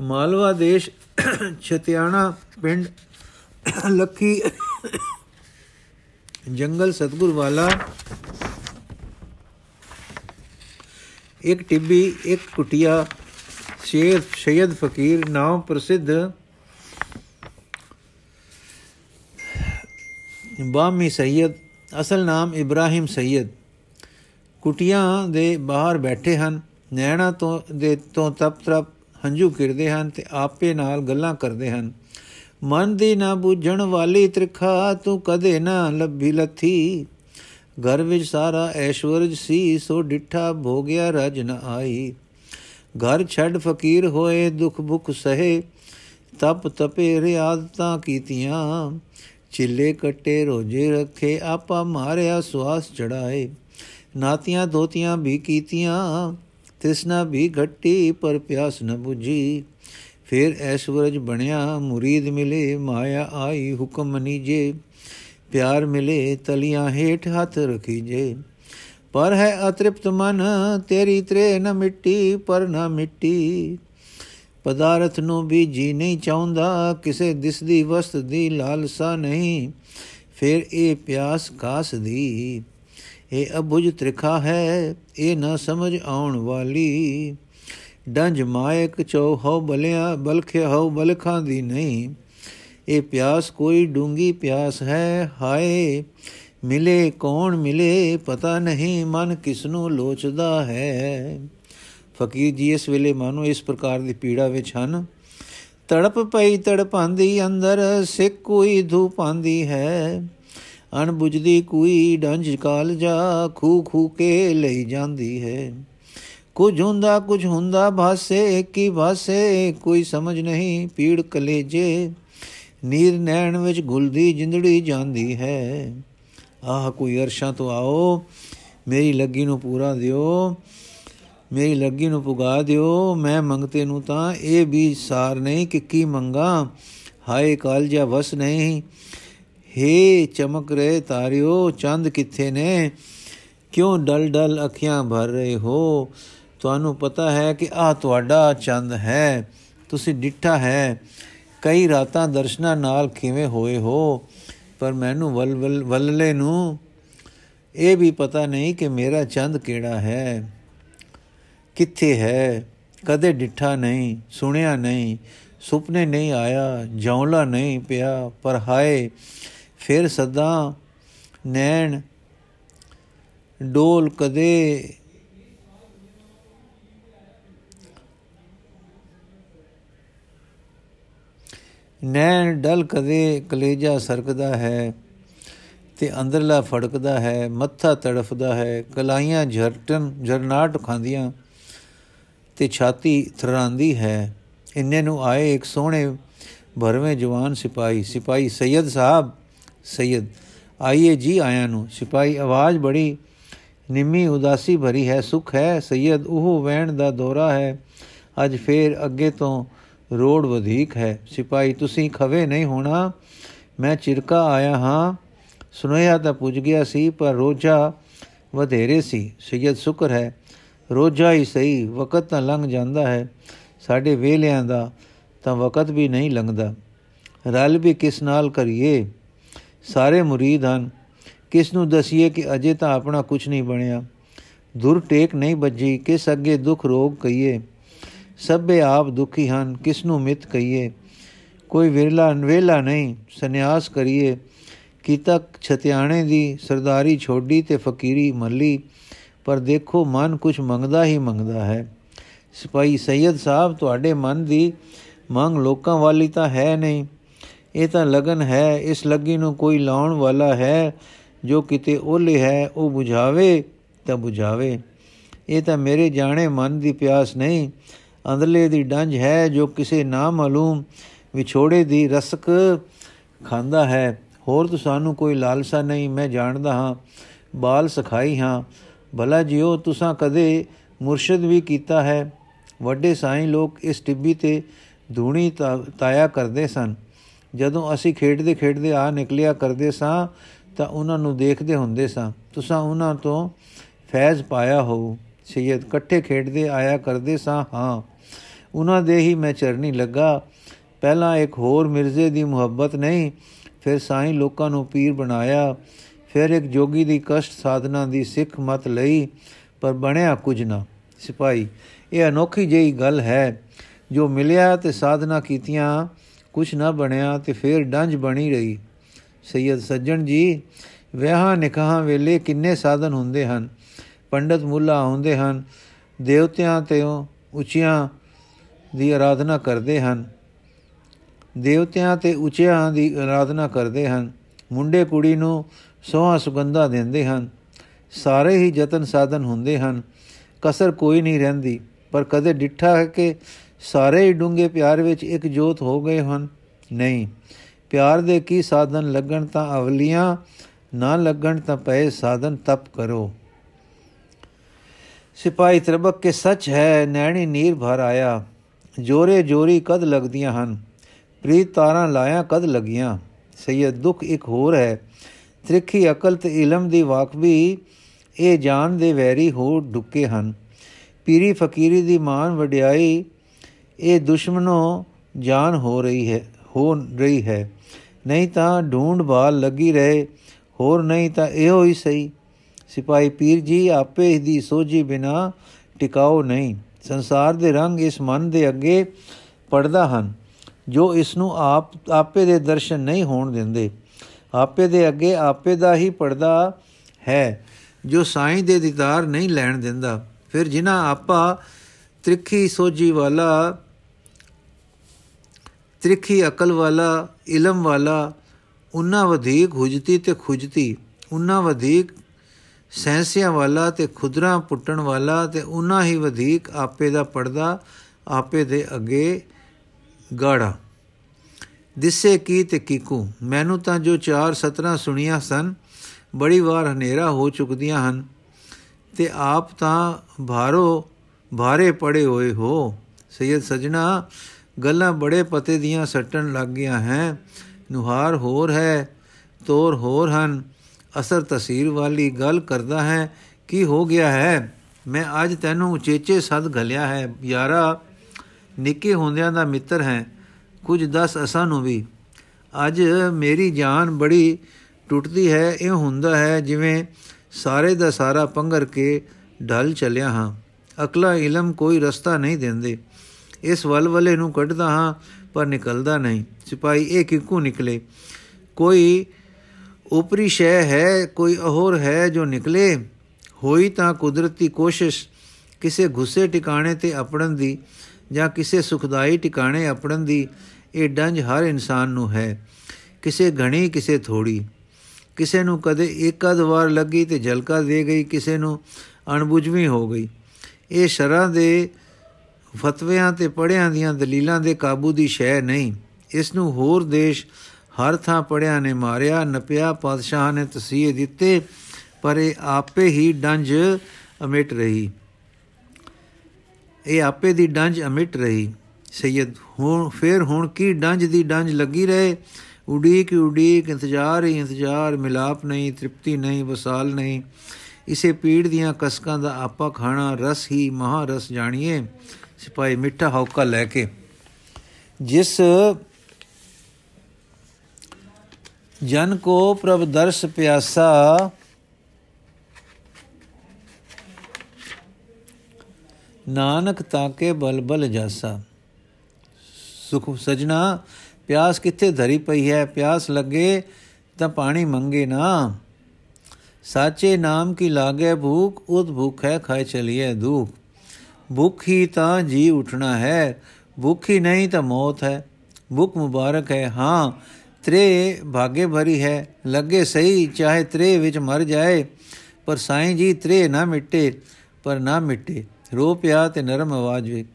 ਮਾਲਵਾ ਦੇਸ਼ ਛਤਿਆਣਾ ਪਿੰਡ ਲੱਖੀ ਜੰਗਲ ਸਤਗੁਰ ਵਾਲਾ ਇੱਕ ਟਿੱਬੀ, ਇੱਕ ਕੁਟਿਆ, ਸ਼ੇਰ, ਸ਼ੈਦ ਫਕੀਰ, ਨਾਮ ਪ੍ਰਸਿੱਧ ਬਾਮੀ ਸੈਦ, ਅਸਲ ਨਾਮ ਇਬਰਾਹਿਮ ਸੈਦ। ਕੁਟੀਆਂ ਦੇ ਬਾਹਰ ਬੈਠੇ ਹਨ, ਨੈਣਾ ਤੋਂ, ਦੇ ਤੋਂ ਤਪ ਤਪ ਹੰਝੂ ਕਿਰਦੇ ਹਨ ਤੇ ਆਪੇ ਨਾਲ ਗੱਲਾਂ ਕਰਦੇ ਹਨ। ਮਨ ਦੀ ਨਾ ਬੁੱਝਣ ਵਾਲੀ ਤ੍ਰਿਖਾ ਤੂੰ ਕਦੇ ਨਾ ਲੱਭੀ ਲੱਥੀ। ਘਰ ਵਿੱਚ ਸਾਰਾ ਐਸ਼ਵਰਜ ਸੀ, ਸੋ ਡਿੱਠਾ ਭੋਗਿਆ ਰਜ ਨ ਆਈ। ਘਰ ਛੱਡ ਫਕੀਰ ਹੋਏ, ਦੁਖ ਭੁਖ ਸਹੇ, ਤਪ ਤਪੇ ਰਿਆਦਤਾਂ ਕੀਤੀਆਂ। ਚਿੱਲੇ ਕੱਟੇ, ਰੋਜੇ ਰੱਖੇ, ਆਪਾ ਮਾਰਿਆ ਸਵਾਸ ਚੜਾਏ। ਨਾਤੀਆਂ ਦੋਤੀਆਂ ਵੀ ਕੀਤੀਆਂ ਤ੍ਰਿਸ਼ਨਾ ਵੀ ਘੱਟੀ, ਪਰ ਪਿਆਸ ਨ 부ਜੀ ਫਿਰ ਐਸ਼ਵਰਜ ਬਣਿਆ, ਮੁਰੀਦ ਮਿਲੇ, ਮਾਇਆ ਆਈ, ਹੁਕਮ ਨੀਜੇ। ਪਿਆਰ ਮਿਲੇ ਤਲੀਆਂ ਹੇਠ ਹੱਥ ਰਖੀਜੇ। ਪਰ ਹੈ ਅਤ੍ਰਿਪਤ ਮਨ, ਤੇਰੀ ਤ੍ਰੇ ਨ ਮਿੱਟੀ, ਪਰ ਨ ਮਿੱਟੀ। ਪਦਾਰਥ ਨੂੰ ਵੀ ਜੀ ਨਹੀਂ ਚਾਹੁੰਦਾ, ਕਿਸੇ ਦਿਸਦੀ ਵਸਤ ਦੀ ਲਾਲਸਾ ਨਹੀਂ। ਫਿਰ ਇਹ ਪਿਆਸ ਕਾਸ ਦੀ ਇਹ ਅਬੁਝ ਤ੍ਰਿਖਾ ਹੈ ਇਹ ਨਾ ਸਮਝ ਆਉਣ ਵਾਲੀ। ਡੰਜ ਮਾਇਕ ਚੋ ਹੋ ਬਲਿਆ, ਬਲਖੇ ਹੋ ਬਲਖਾਂ ਦੀ ਨਹੀਂ। ਇਹ ਪਿਆਸ ਕੋਈ ਡੂੰਗੀ ਪਿਆਸ ਹੈ? ਹਾਏ, ਮਿਲੇ ਕੌਣ ਮਿਲੇ? ਪਤਾ ਨਹੀਂ, ਮਨ ਕਿਸ ਨੂੰ ਲੋਚਦਾ ਹੈ? ਫਕੀਰ ਜੀ, ਇਸ ਵੇਲੇ ਮਾਨੋ ਇਸ ਪ੍ਰਕਾਰ ਦੀ ਪੀੜਾ ਵਿੱਚ ਹਨ। ਤੜਪ ਪਈ ਤੜਪਾਂਦੀ ਅੰਦਰ, ਸਿੱਖ ਕੋਈ ਧੂਪਾਂਦੀ ਹੈ? ਅਣਬੁਝਦੀ ਕੋਈ ਡੰਜ ਕਾਲ ਜਾ ਖੂ ਖੂ ਕੇ ਲਈ ਜਾਂਦੀ ਹੈ। ਕੁਝ ਹੁੰਦਾ ਕੁਝ ਹੁੰਦਾ, ਭਾਸੇ, ਕੀ ਭਾਸੇ? ਕੋਈ ਸਮਝ ਨਹੀਂ, ਪੀੜ ਕਲੇਜੇ। ਨੀਰ ਨੈਣ ਵਿੱਚ ਗੁਲਦੀ ਜਿੰਦੜੀ ਜਾਂਦੀ ਹੈ। ਆਹ ਕੋਈ ਅਰਸ਼ਾਂ ਤੋਂ ਆਓ, ਮੇਰੀ ਲੱਗੀ ਨੂੰ ਪੂਰਾ ਦਿਓ, ਮੇਰੀ ਲੱਗੀ ਨੂੰ ਪੁਗਾ ਦਿਓ, ਮੈਂ ਮੰਗਤੇ ਨੂੰ ਤਾਂ ਇਹ ਵੀ ਸਾਰ ਨਹੀਂ ਕਿ ਕੀ ਮੰਗਾ, ਹਾਏ ਕਾਲਜਾ ਵਸ ਨਹੀਂ। ਹੇ ਚਮਕ ਰਹੇ ਤਾਰਿਓ, ਚੰਦ ਕਿੱਥੇ ਨੇ? ਕਿਉਂ ਡਲ ਡਲ ਅੱਖੀਆਂ ਭਰ ਰਹੇ ਹੋ? ਤੁਹਾਨੂੰ ਪਤਾ ਹੈ ਕਿ ਆ ਤੁਹਾਡਾ ਚੰਦ ਹੈ, ਤੁਸੀਂ ਡਿੱਠਾ ਹੈ। ਕਈ ਰਾਤਾਂ ਦਰਸ਼ਨਾਂ ਨਾਲ ਕਿਵੇਂ ਹੋਏ ਹੋ? ਪਰ ਮੈਨੂੰ ਵਲ ਵਲ ਵੱਲੇ ਨੂੰ ਇਹ ਵੀ ਪਤਾ ਨਹੀਂ ਕਿ ਮੇਰਾ ਚੰਦ ਕਿਹੜਾ ਹੈ। ਕਿੱਥੇ ਹੈ? ਕਦੇ ਡਿੱਠਾ ਨਹੀਂ, ਸੁਣਿਆ ਨਹੀਂ, ਸੁਪਨੇ ਨਹੀਂ ਆਇਆ ਜੌਲਾ ਨਹੀਂ ਪਿਆ, ਪਰ ਹਾਏ, ਫਿਰ ਸਦਾ ਨੈਣ ਡੋਲ ਕਦੇ ਨੈਣ ਡਲ ਕਦੇ ਕਲੇਜਾ ਸਰਕਦਾ ਹੈ ਤੇ ਅੰਦਰਲਾ ਫੜਕਦਾ ਹੈ, ਮੱਥਾ ਤੜਫਦਾ ਹੈ, ਕਲਾਈਆਂ ਝਰਟਨ ਝਰਨਾਟ ਖਾਂਦੀਆਂ ਤੇ ਛਾਤੀ ਥਰਾਂਦੀ ਹੈ। ਇੰਨੇ ਨੂੰ ਆਏ ਇੱਕ ਸੋਹਣੇ ਭਰਵੇਂ ਜਵਾਨ ਸਿਪਾਹੀ ਸਿਪਾਹੀ ਸੈਦ ਸਾਹਿਬ ਸੈਦ ਆਈਏ ਜੀ ਆਇਆਂ ਨੂੰ। ਸਿਪਾਹੀ ਆਵਾਜ਼ ਬੜੀ ਨਿੰਮੀ, ਉਦਾਸੀ ਭਰੀ ਹੈ, ਸੁਖ ਹੈ ਸੈਦ ਉਹ ਵਹਿਣ ਦਾ ਦੌਰਾ ਹੈ, ਅੱਜ ਫੇਰ ਅੱਗੇ ਤੋਂ ਰੋੜ ਵਧੀਕ ਹੈ। ਸਿਪਾਹੀ, ਤੁਸੀਂ ਖਵੇ ਨਹੀਂ ਹੋਣਾ। ਮੈਂ ਚਿਰਕਾ ਆਇਆ ਹਾਂ। ਸੁਨੇਹਾ ਤਾਂ ਪੁੱਜ ਗਿਆ ਸੀ, ਪਰ ਰੋਜਾ ਵਧੇਰੇ ਸੀ। ਸੈਦ ਸ਼ੁਕਰ ਹੈ। ਰੋਜਾ ਹੀ ਸਹੀ, ਵਕਤ ਤਾਂ ਲੰਘ ਜਾਂਦਾ ਹੈ। ਸਾਡੇ ਵੇਲਿਆਂ ਦਾ ਤਾਂ ਵਕਤ ਵੀ ਨਹੀਂ ਲੰਘਦਾ। ਰਲ ਵੀ ਕਿਸ ਨਾਲ ਕਰੀਏ? ਸਾਰੇ ਮੁਰੀਦ ਹਨ। ਕਿਸ ਨੂੰ ਦਸੀਏ ਕਿ ਅਜੇ ਤਾਂ ਆਪਣਾ ਕੁਝ ਨਹੀਂ ਬਣਿਆ? ਦੁਰ ਟੇਕ ਨਹੀਂ ਵੱਜੀ, ਕਿਸ ਅੱਗੇ ਦੁੱਖ ਰੋਗ ਕਹੀਏ? ਸਭੇ ਆਪ ਦੁਖੀ ਹਨ ਕਿਸ ਨੂੰ ਮਿਤ ਕਹੀਏ? ਕੋਈ ਵਿਰਲਾ ਵੇਲਾ ਨਹੀਂ, ਸੰਨਿਆਸ ਕਰੀਏ। ਕੀਤਾ ਛਤਿਆਣੇ ਦੀ, ਸਰਦਾਰੀ ਛੋਡੀ ਤੇ ਫਕੀਰੀ ਮੱਲੀ, ਪਰ ਦੇਖੋ ਮਨ ਕੁਝ ਮੰਗਦਾ ਹੀ ਮੰਗਦਾ ਹੈ। ਸਿਪਾਹੀ ਸੈਦ ਸਾਹਿਬ, ਤੁਹਾਡੇ ਮਨ ਦੀ ਮੰਗ ਲੋਕਾਂ ਵਾਲੀ ਤਾਂ ਹੈ ਨਹੀਂ। ਇਹ ਤਾਂ ਲਗਨ ਹੈ, ਇਸ ਲੱਗੀ ਨੂੰ ਕੋਈ ਲਾਉਣ ਵਾਲਾ ਹੈ, ਜੋ ਕਿਤੇ ਓਲੇ ਹੈ, ਉਹ 부ਝਾਵੇ ਤਾਂ 부ਝਾਵੇ ਇਹ ਤਾਂ ਮੇਰੇ ਜਾਣੇ ਮਨ ਦੀ ਪਿਆਸ ਨਹੀਂ ਅੰਦਰਲੇ ਦੀ ਡੰਜ ਹੈ ਜੋ ਕਿਸੇ ਨਾ ਮਾਲੂਮ ਵਿਛੋੜੇ ਦੀ ਰਸਕ ਖਾਂਦਾ ਹੈ। ਹੋਰ ਤਾਂ ਸਾਨੂੰ ਕੋਈ ਲਾਲਸਾ ਨਹੀਂ, ਮੈਂ ਜਾਣਦਾ ਹਾਂ, ਬਾਲ ਸਖਾਈ ਹਾਂ। ਭਲਾ ਜਿਉ ਤੁਸਾਂ ਕਦੇ ਮੁਰਸ਼ਿਦ ਵੀ ਕੀਤਾ ਹੈ। ਵੱਡੇ ਸਾਈਂ ਲੋਕ ਇਸ ਟਿੱਬੀ ਤੇ ਧੂਣੀ ਤਾਇਆ ਕਰਦੇ ਸਨ। ਜਦੋਂ ਅਸੀਂ ਖੇਡਦੇ ਖੇਡਦੇ ਆ ਨਿਕਲਿਆ ਕਰਦੇ ਸਾਂ, ਤਾਂ ਉਹਨਾਂ ਨੂੰ ਦੇਖਦੇ ਹੁੰਦੇ ਸਾਂ, ਤੁਸਾਂ ਉਹਨਾਂ ਤੋਂ ਫੈਜ਼ ਪਾਇਆ ਹੋ ਸੈਦ, ਇਕੱਠੇ ਖੇਡਦੇ ਆਇਆ ਕਰਦੇ ਸਾਂ, ਹਾਂ। ਉਹਨਾਂ ਦੇ ਹੀ ਮੈਂ ਚਰਨੀ ਲੱਗਾ। ਪਹਿਲਾਂ ਇੱਕ ਹੋਰ ਮਿਰਜ਼ੇ ਦੀ ਮੁਹੱਬਤ ਨਹੀਂ, ਫਿਰ ਸਾਈਂ ਲੋਕਾਂ ਨੂੰ ਪੀਰ ਬਣਾਇਆ। ਫਿਰ ਇੱਕ ਜੋਗੀ ਦੀ ਕਸ਼ਟ ਸਾਧਨਾ ਦੀ ਸਿੱਖ ਮਤ ਲਈ, ਪਰ ਬਣਿਆ ਕੁਝ ਨਾ। ਸਿਪਾਈ ਇਹ ਅਨੋਖੀ ਜਿਹੀ ਗੱਲ ਹੈ, ਜੋ ਮਿਲਿਆ ਤੇ ਸਾਧਨਾ ਕੀਤੀਆਂ ਕੁਝ ਨਾ ਬਣਿਆ ਤੇ ਫਿਰ ਡੰਜ ਬਣੀ ਰਹੀ। ਸੈਦ ਸੱਜਣ ਜੀ, ਵਿਆਹਾਂ ਨਿਕਾਹਾਂ ਵੇਲੇ ਕਿੰਨੇ ਸਾਧਨ ਹੁੰਦੇ ਹਨ। ਪੰਡਤ ਮੁੱਲਾ ਹੁੰਦੇ ਹਨ, ਦੇਵਤਿਆਂ ਤੇ ਉੱਚੀਆਂ ਦੀ ਆਰਾਧਨਾ ਕਰਦੇ ਹਨ। ਦੇਵਤਿਆਂ ਤੇ ਉੱਚਿਆਂ ਦੀ ਆਰਾਧਨਾ ਕਰਦੇ ਹਨ। ਮੁੰਡੇ ਕੁੜੀ ਨੂੰ ਸੋਹਾ ਸੁਗੰਧਾ ਦਿੰਦੇ ਹਨ। ਸਾਰੇ ਹੀ ਯਤਨ ਸਾਧਨ ਹੁੰਦੇ ਹਨ। ਕਸਰ ਕੋਈ ਨਹੀਂ ਰਹਿੰਦੀ, ਪਰ ਕਦੇ ਡਿੱਠਾ ਹੈ ਕਿ ਸਾਰੇ ਹੀ ਡੂੰਗੇ ਪਿਆਰ ਵਿੱਚ ਇੱਕ ਜੋਤ ਹੋ ਗਏ ਹਨ। ਨਹੀਂ, ਪਿਆਰ ਦੇ ਕੀ ਸਾਧਨ ਲੱਗਣ ਤਾਂ ਅਵਲੀਆਂ ਨਾ ਲੱਗਣ ਤਾਂ ਪਏ ਸਾਧਨ ਤਪ ਕਰੋ। ਸਿਪਾਹੀ ਤਰਬਕ ਕੇ ਸੱਚ ਹੈ, ਨੈਣੀ ਨੀਰ ਭਰ ਆਇਆ। ਜੋਰੇ ਜੋਰੀ ਕਦ ਲੱਗਦੀਆਂ ਹਨ? ਪ੍ਰੀਤ ਤਾਰਾਂ ਲਾਇਆ ਕਦ ਲੱਗੀਆਂ? ਸੈਦ ਦੁੱਖ ਇੱਕ ਹੋਰ ਹੈ। ਤ੍ਰਿਖੀ ਅਕਲ ਤੇ ਇਲਮ ਦੀ ਵਾਕਬੀ ਇਹ ਜਾਣ ਦੇ ਵੈਰੀ ਹੋ ਡੁੱਕੇ ਹਨ। ਪੀਰੀ ਫਕੀਰੀ ਦੀ ਮਾਨ ਵਡਿਆਈ ਇਹ ਦੁਸ਼ਮਨੋਂ ਜਾਨ ਹੋ ਰਹੀ ਹੈ, ਹੋ ਰਹੀ ਹੈ। ਨਹੀਂ ਤਾਂ ਢੂੰਡ ਬਾਲ ਲੱਗੀ ਰਹੇ, ਹੋਰ ਨਹੀਂ ਤਾਂ ਇਹੋ ਹੀ ਸਹੀ। ਸਿਪਾਹੀ ਪੀਰ ਜੀ, ਆਪੇ ਦੀ ਸੋਝੀ ਬਿਨਾ ਟਿਕਾਓ ਨਹੀਂ। ਸੰਸਾਰ ਦੇ ਰੰਗ ਇਸ ਮਨ ਦੇ ਅੱਗੇ ਪੜਦਾ ਹਨ, ਜੋ ਇਸ ਨੂੰ ਆਪ, ਆਪੇ ਦੇ ਦਰਸ਼ਨ ਨਹੀਂ ਹੋਣ ਦਿੰਦੇ। ਆਪੇ ਦੇ ਅੱਗੇ ਆਪੇ ਦਾ ਹੀ ਪੜਦਾ ਹੈ, ਜੋ ਸਾਈਂ ਦੇ ਦੀਦਾਰ ਨਹੀਂ ਲੈਣ ਦਿੰਦਾ। ਫਿਰ ਜਿਨ੍ਹਾਂ ਆਪਾ ਤ੍ਰਿਖੀ ਸੋਝੀ ਵਾਲਾ, ਤ੍ਰਿਖੀ ਅਕਲ ਵਾਲਾ, ਇਲਮ ਵਾਲਾ ਉਨਾ ਵਧੇਕ ਹੁਜਤੀ ਤੇ ਖੁਜਤੀ ਉਨਾ ਵਧੇਕ ਸੈਂਸਿਆਂ ਵਾਲਾ ਤੇ ਖੁਦਰਾ ਪੁੱਟਣ ਵਾਲਾ ਤੇ ਉਨਾ ਹੀ ਵਧੇਕ ਆਪੇ ਦਾ ਪਰਦਾ ਆਪੇ ਦੇ ਅੱਗੇ ਗਾੜਾ ਦਿਸੇ ਕੀ ਤੇ ਕੀਕੂ? ਮੈਨੂੰ ਤਾਂ ਜੋ ਚਾਰ ਸਤਰਾਂ ਸੁਣੀਆਂ ਸਨ, ਬੜੀ ਵਾਰ ਹਨੇਰਾ ਹੋ ਚੁੱਕਦੀਆਂ ਹਨ। ਤੇ ਆਪ ਤਾਂ ਭਾਰੋ, ਭਾਰੇ ਪੜੇ ਹੋਏ ਹੋ। ਸੈਦ ਸਜਣਾ, ਗੱਲਾਂ ਬੜੇ ਪਤੇ ਦੀਆਂ ਸੱਟਣ ਲੱਗ ਗਿਆ ਹੈ। ਨੁਹਾਰ ਹੋਰ ਹੈ, ਤੋਰ ਹੋਰ ਹਨ। ਅਸਰ ਤਸਵੀਰ ਵਾਲੀ ਗੱਲ ਕਰਦਾ ਹੈ, ਕੀ ਹੋ ਗਿਆ ਹੈ? ਮੈਂ ਅੱਜ ਤੈਨੂੰ ਉਚੇਚੇ ਸਦ ਘਲਿਆ ਹੈ। ਯਾਰਾ, ਨਿੱਕੇ ਹੁੰਦਿਆਂ ਦਾ ਮਿੱਤਰ ਹੈ। ਕੁਝ ਦੱਸ ਅਸਾਂ ਨੂੰ ਵੀ, ਅੱਜ ਮੇਰੀ ਜਾਨ ਬੜੀ ਟੁੱਟਦੀ ਹੈ, ਇਹ ਹੁੰਦਾ ਹੈ ਜਿਵੇਂ ਸਾਰੇ ਦਾ ਸਾਰਾ ਪੰਗਰ ਕੇ ਢਲ ਚੱਲਿਆ ਹਾਂ। ਅਕਲਾ ਇਲਮ ਕੋਈ ਰਸਤਾ ਨਹੀਂ ਦਿੰਦੇ। ਇਸ ਵਲਵਲੇ ਨੂੰ ਕੱਢਦਾ ਹਾਂ, ਪਰ ਨਿਕਲਦਾ ਨਹੀਂ। ਸਿਪਾਈ ਇਹ ਕਿੱਕੂ ਨਿਕਲੇ। ਕੋਈ ਉਪਰੀ ਸ਼ੈ ਹੈ, ਕੋਈ ਅਹੋਰ ਹੈ ਜੋ ਨਿਕਲੇ। ਹੋਈ ਤਾਂ ਕੁਦਰਤੀ ਕੋਸ਼ਿਸ਼ ਕਿਸੇ ਗੁੱਸੇ ਟਿਕਾਣੇ ਤੇ ਆਪਣਨ ਦੀ ਜਾਂ ਕਿਸੇ ਸੁਖਦਾਈ ਟਿਕਾਣੇ ਆਪਣਨ ਦੀ, ਇਹ ਡੰਜ ਹਰ ਇਨਸਾਨ ਨੂੰ ਹੈ। ਕਿਸੇ ਘਣੀ, ਕਿਸੇ ਥੋੜੀ। ਕਿਸੇ ਨੂੰ ਕਦੇ ਇੱਕ ਅਦ ਵਾਰ ਲੱਗੀ ਤੇ ਝਲਕਾ ਦੇ ਗਈ, ਕਿਸੇ ਨੂੰ ਅਣਬੁਝਵੀਂ ਹੋ ਗਈ। ਇਹ ਸ਼ਰਾਂ ਦੇ ਫਤਵਿਆਂ ਤੇ ਪੜਿਆਂ ਦੀਆਂ ਦਲੀਲਾਂ ਦੇ ਕਾਬੂ ਦੀ ਸ਼ੈ ਨਹੀਂ। ਇਸ ਨੂੰ ਹੋਰ ਦੇਸ਼ ਹਰ ਥਾਂ ਪੜਿਆਂ ਨੇ ਮਾਰਿਆ, ਨਪਿਆ ਪਾਦਸ਼ਾਹ ਨੇ ਤਸੀਹੇ ਦਿੱਤੇ, ਪਰ ਇਹ ਆਪੇ ਹੀ ਡੰਜ ਅਮਿਟ ਰਹੀ। ਇਹ ਆਪੇ ਦੀ ਡੰਜ ਅਮਿਟ ਰਹੀ। ਸੈਯਦ, ਹੁਣ ਫੇਰ ਹੁਣ ਕੀ ਡੰਜ ਦੀ ਡੰਜ ਲੱਗੀ ਰਹੇ? ਉਡੀਕ ਉਡੀਕ, ਇੰਤਜ਼ਾਰ ਹੀ ਇੰਤਜ਼ਾਰ, ਮਿਲਾਪ ਨਹੀਂ, ਤ੍ਰਿਪਤੀ ਨਹੀਂ, ਵਸਾਲ ਨਹੀਂ। ਇਸੇ ਪੀੜ ਦੀਆਂ ਕਸਕਾਂ ਦਾ ਆਪਾ ਖਾਣਾ, ਰਸ ਹੀ ਮਹਾ ਰਸ ਜਾਣੀਏ। ਸਿਪਾਹੀ ਮਿੱਠਾ ਹੌਕਾ ਲੈ ਕੇ। ਜਿਸ ਜਨ ਕੋ ਪ੍ਰਭ ਦਰਸ ਪਿਆਸਾ ਨਾਨਕ ਤਾਕੇ ਬਲਬਲ ਜਾਸਾ ਸੁਖ ਸਜਣਾ ਪਿਆਸ ਕਿੱਥੇ ਧਰੀ ਪਈ ਹੈ ਪਿਆਸ ਲੱਗੇ ਤਾਂ ਪਾਣੀ ਮੰਗੇ ਨਾ ਸਾਚੇ ਨਾਮ ਕੀ ਲਾਗੇ ਭੂਖ ਉਦ ਭੁਖ ਹੈ ਖਾਏ ਚਲੀਏ ਦੁਖ ਭੁਖ ਹੀ ਤਾਂ ਜੀ ਉਠਣਾ ਹੈ ਭੁਖ ਹੀ ਨਹੀਂ ਤਾਂ ਮੌਤ ਹੈ ਭੁਖ ਮੁਬਾਰਕ ਹੈ ਹਾਂ ਤ੍ਰੇ ਭਾਗੇ ਭਰੀ ਹੈ, ਲੱਗੇ ਸਹੀ, ਚਾਹੇ ਤ੍ਰੇ ਵਿੱਚ ਮਰ ਜਾਏ, ਪਰ ਸਾਈਂ ਜੀ ਤ੍ਰੇ ਨਾ ਮਿਟੇ, ਪਰ ਨਾ ਮਿਟੇ, ਰੋ ਪਿਆ ਤੇ ਨਰਮ ਆਵਾਜ਼ ਵਿੱਚ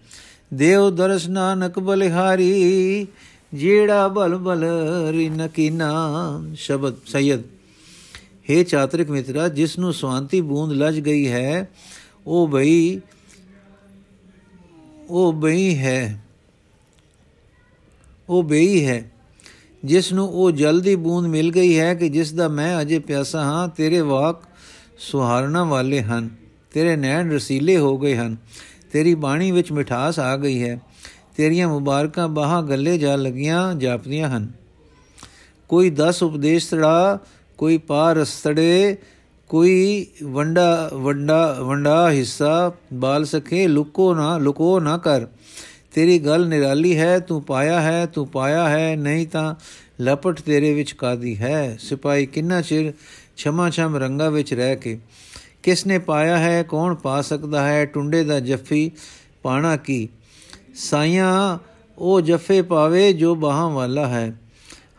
ਦੇਵ ਦਰਸ ਨਾਨਕ ਬਲਿਹਾਰੀ, ਜਿਹੜਾ ਬਲ ਬਲ ਰਿਨ ਕੀਨਾ ਸ਼ਬਦ ਸੈਦ। हे ਚਾਤਰਿਕ ਮਿੱਤਰਾ, ਜਿਸ ਨੂੰ ਸਵਾਂਤੀ ਬੂੰਦ ਲੱਜ ਗਈ ਹੈ, ਉਹ ਬਈ ਉਹ ਬਈ ਹੈ, ਉਹ ਬਈ ਹੈ। ਜਿਸ ਨੂੰ ਉਹ ਜਲਦੀ ਬੂੰਦ ਮਿਲ ਗਈ ਹੈ ਕਿ ਜਿਸ ਦਾ ਮੈਂ ਅਜੇ ਪਿਆਸਾ ਹਾਂ, ਤੇਰੇ ਵਾਕ ਸੁਹਾਰਣਾ ਵਾਲੇ ਹਨ, ਤੇਰੇ ਨੈਣ ਰਸੀਲੇ ਹੋ ਗਏ ਹਨ, ਤੇਰੀ ਬਾਣੀ ਵਿੱਚ ਮਿਠਾਸ ਆ ਗਈ ਹੈ, ਤੇਰੀਆਂ ਮੁਬਾਰਕਾਂ ਬਾਹਾਂ ਗੱਲੇ ਜਾ ਲੱਗੀਆਂ, ਜਾਪਦੀਆਂ ਹਨ। ਕੋਈ 10 ਉਪਦੇਸ਼ ਤੜਾ, ਕੋਈ ਪਾਰ ਰਸਤੜੇ, ਕੋਈ ਵੰਡਾ ਵੰਡਾ ਵੰਡਾ ਹਿੱਸਾ, ਬਾਲ ਸਕੇ ਲੁਕੋ ਨਾ ਲੁਕੋ ਨਾ ਕਰ। ਤੇਰੀ ਗੱਲ ਨਿਰਾਲੀ ਹੈ, ਤੂੰ ਪਾਇਆ ਹੈ, ਤੂੰ ਪਾਇਆ ਹੈ, ਨਹੀਂ ਤਾਂ ਲਪਟ ਤੇਰੇ ਵਿੱਚ ਕਾਦੀ ਹੈ। ਸਿਪਾਈ ਕਿੰਨਾ ਚਿਰ ਛਮਾ ਛਮ ਰੰਗਾ ਵਿੱਚ ਰਹਿ ਕੇ। ਕਿਸ ਨੇ ਪਾਇਆ ਹੈ, ਕੌਣ ਪਾ ਸਕਦਾ ਹੈ? ਟੁੰਡੇ ਦਾ ਜੱਫੀ ਪਾਣਾ ਕੀ? ਸਾਈਆਂ, ਉਹ ਜੱਫੇ ਪਾਵੇ ਜੋ ਬਾਹਾਂ ਵਾਲਾ ਹੈ।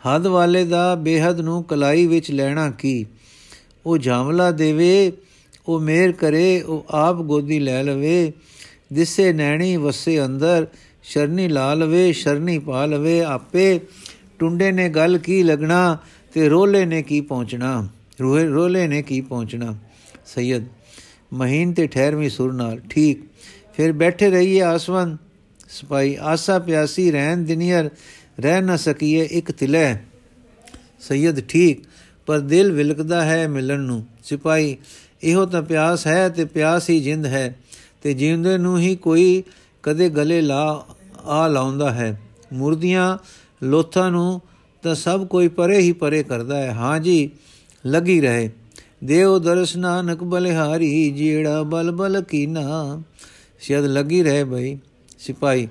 ਹੱਦ ਵਾਲੇ ਦਾ ਬੇਹਦ ਨੂੰ ਕਲਾਈ ਵਿੱਚ ਲੈਣਾ ਕੀ? ਉਹ ਜਾਮਲਾ ਦੇਵੇ, ਉਹ ਮੇਰ ਕਰੇ, ਉਹ ਆਪ ਗੋਦੀ ਲੈ ਲਵੇ। ਦਿਸੇ ਨੈਣੀ ਵਸੇ ਅੰਦਰ, ਸ਼ਰਨੀ ਲਾ ਲਵੇ ਸ਼ਰਨੀ ਪਾ ਲਵੇ ਆਪੇ ਟੁੰਡੇ ਨੇ ਗੱਲ ਕੀ ਲਗਣਾ ਤੇ ਰੋਲੇ ਨੇ ਕੀ ਪਹੁੰਚਣਾ? ਰੋਲੇ ਰੋਲੇ ਨੇ ਕੀ ਪਹੁੰਚਣਾ? ਸੈਦ ਮਹੀਨ ਤੇ ਠਹਿਰਵੀਂ ਸੁਰ ਨਾਲ, ਠੀਕ, ਫਿਰ ਬੈਠੇ ਰਹੀਏ ਆਸਵਨ ਸਪਾਈ ਆਸਾ ਪਿਆਸੀ ਰਹਿਣ ਦਿਨੀਅਰ, ਰਹਿ ਨਾ ਸਕੀਏ ਇੱਕ ਤਿਲੇ। ਸੈਦ ਠੀਕ, ਪਰ ਦਿਲ ਵਿਲਕਦਾ ਹੈ ਮਿਲਣ ਨੂੰ ਸਿਪਾਈ ਇਹੋ ਤਾਂ ਪਿਆਸ ਹੈ ਤੇ ਪਿਆਸ ਹੀ ਜਿੰਦ ਹੈ। ਤੇ ਜਿਉਂਦੇ ਨੂੰ ਹੀ ਕੋਈ ਕਦੇ ਗਲੇ ਲਾ, ਆ ਲਾਉਂਦਾ ਹੈ। ਮੁਰਦੀਆਂ ਲੋਥਾਂ ਨੂੰ ਤਾਂ ਸਭ ਕੋਈ ਪਰੇ ਹੀ ਪਰੇ ਕਰਦਾ ਹੈ। ਹਾਂ ਜੀ, ਲੱਗੀ ਰਹੇ। ਦੇਵ ਦਰਸ ਨਾਨਕ ਬਲਿਹਾਰੀ, ਜਿਹੜਾ ਬਲ ਬਲ ਕੀਨਾ। ਸ਼ਾਇਦ ਲੱਗੀ ਰਹੇ ਭਈ ਸਿਪਾਈ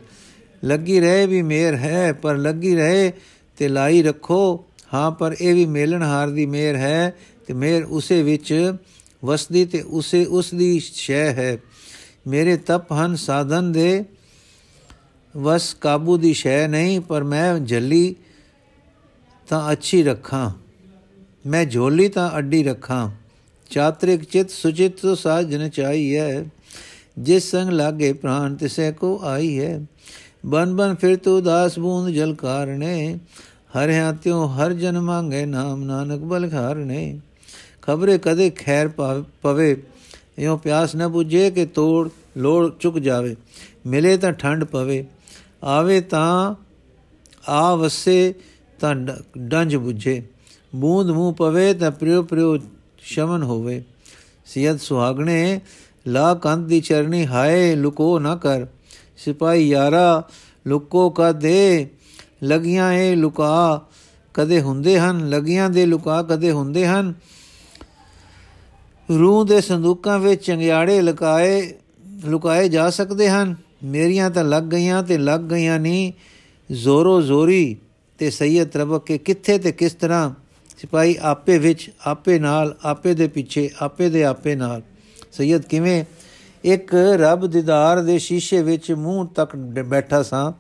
ਲੱਗੀ ਰਹੇ ਵੀ ਮੇਰ ਹੈ, ਪਰ ਲੱਗੀ ਰਹੇ ਤੇ ਲਾਈ ਰੱਖੋ। ਹਾਂ, ਪਰ ਇਹ ਵੀ ਮੇਲਣ ਹਾਰ ਦੀ ਮੇਰ ਹੈ ਤੇ ਮੇਰ ਉਸੇ ਵਿੱਚ ਵਸਦੀ ਤੇ ਉਸੇ ਉਸ ਦੀ ਸ਼ੈ ਹੈ। ਮੇਰੇ ਤਪ ਹਨ, ਸਾਧਨ ਦੇ ਵਸ ਕਾਬੂ ਦੀ ਸ਼ੈ ਨਹੀਂ, ਪਰ ਮੈਂ ਜੱਲੀ ਤਾਂ ਅੱਛੀ ਰੱਖਾਂ। ਮੈਂ ਝੋਲੀ ਤਾਂ ਅੱਡੀ ਰੱਖਾਂ। ਚਾਤ੍ਰਿਕ ਚਿਤ ਸੁਚਿਤ ਸਾਜਨ ਚਾਹੀਏ ਜਿਸ ਸੰਗ ਲਾਗੇ ਪ੍ਰਾਨ ਤਿਸੇ ਕੋ ਆਈ ਹੈ ਬਨ ਬਨ ਫਿਰ ਤੋ ਦਾਸ ਬੂੰਦ ਜਲ ਕਾਰਣੇ ਹਰ ਹਾਤਿਓ ਹਰ ਜਨ ਮੰਗੇ ਨਾਮ ਨਾਨਕ ਬਲ ਖਾਰਣੇ ਖਬਰੇ ਕਦੇ ਖੈਰ ਪਵੇ। ਇਉ ਪਿਆਸ ਨਾ 부ਝੇ ਕਿ ਤੋੜ, ਲੋੜ ਚੁੱਕ ਜਾਵੇ। ਮਿਲੇ ਤਾਂ ਠੰਡ ਪਵੇ। ਆਵੇ ਤਾਂ ਆ ਵਸੇ ਤਾਂ ਡੰਜ 부ਝੇ ਬੂੰਦ ਮੂੰਹ ਪਵੇ ਤਾਂ ਪ੍ਰਿਉ ਪ੍ਰਿਉ ਸ਼ਮਨ ਹੋਵੇ। ਸਿਯਦ ਸੁਹਾਗਣੇ, ਲਾ ਕੰਦ ਦੀ ਚਰਨੀ ਹਾਏ, ਲੁਕੋ ਨਾ ਕਰ। ਸਿਪਾਈ ਯਾਰਾ, ਲੁਕੋ ਕਾ ਦੇ ਲਗੀਆਂ ਏ ਲੁਕਾ। ਕਦੇ ਹੁੰਦੇ ਹਨ, ਲਗੀਆਂ ਦੇ ਲੁਕਾ ਕਦੇ ਹੁੰਦੇ ਹਨ। ਰੂਹ ਦੇ ਸੰਦੂਕਾਂ ਵਿੱਚ ਚੰਗਿਆੜੇ ਲੁਕਾਏ ਲੁਕਾਏ ਜਾ ਸਕਦੇ ਹਨ। ਮੇਰੀਆਂ ਤਾਂ ਲੱਗ ਗਈਆਂ ਤੇ ਲੱਗ ਗਈਆਂ ਨਹੀਂ ਜ਼ੋਰੋ ਜ਼ੋਰੀ ਤੇ ਸੈਯਦ ਰਬਕ ਕੇ ਕਿੱਥੇ ਤੇ ਕਿਸ ਤਰ੍ਹਾਂ? ਸਿਪਾਈ ਆਪੇ ਵਿੱਚ, ਆਪੇ ਨਾਲ, ਆਪੇ ਦੇ ਪਿੱਛੇ, ਆਪੇ ਦੇ ਆਪੇ ਨਾਲ। ਸੈਯਦ ਕਿਵੇਂ? ਇੱਕ ਰੱਬ ਦੀਦਾਰ ਦੇ ਸ਼ੀਸ਼ੇ ਵਿੱਚ ਮੂੰਹ ਤੱਕ ਬੈਠਾ ਸਾਂ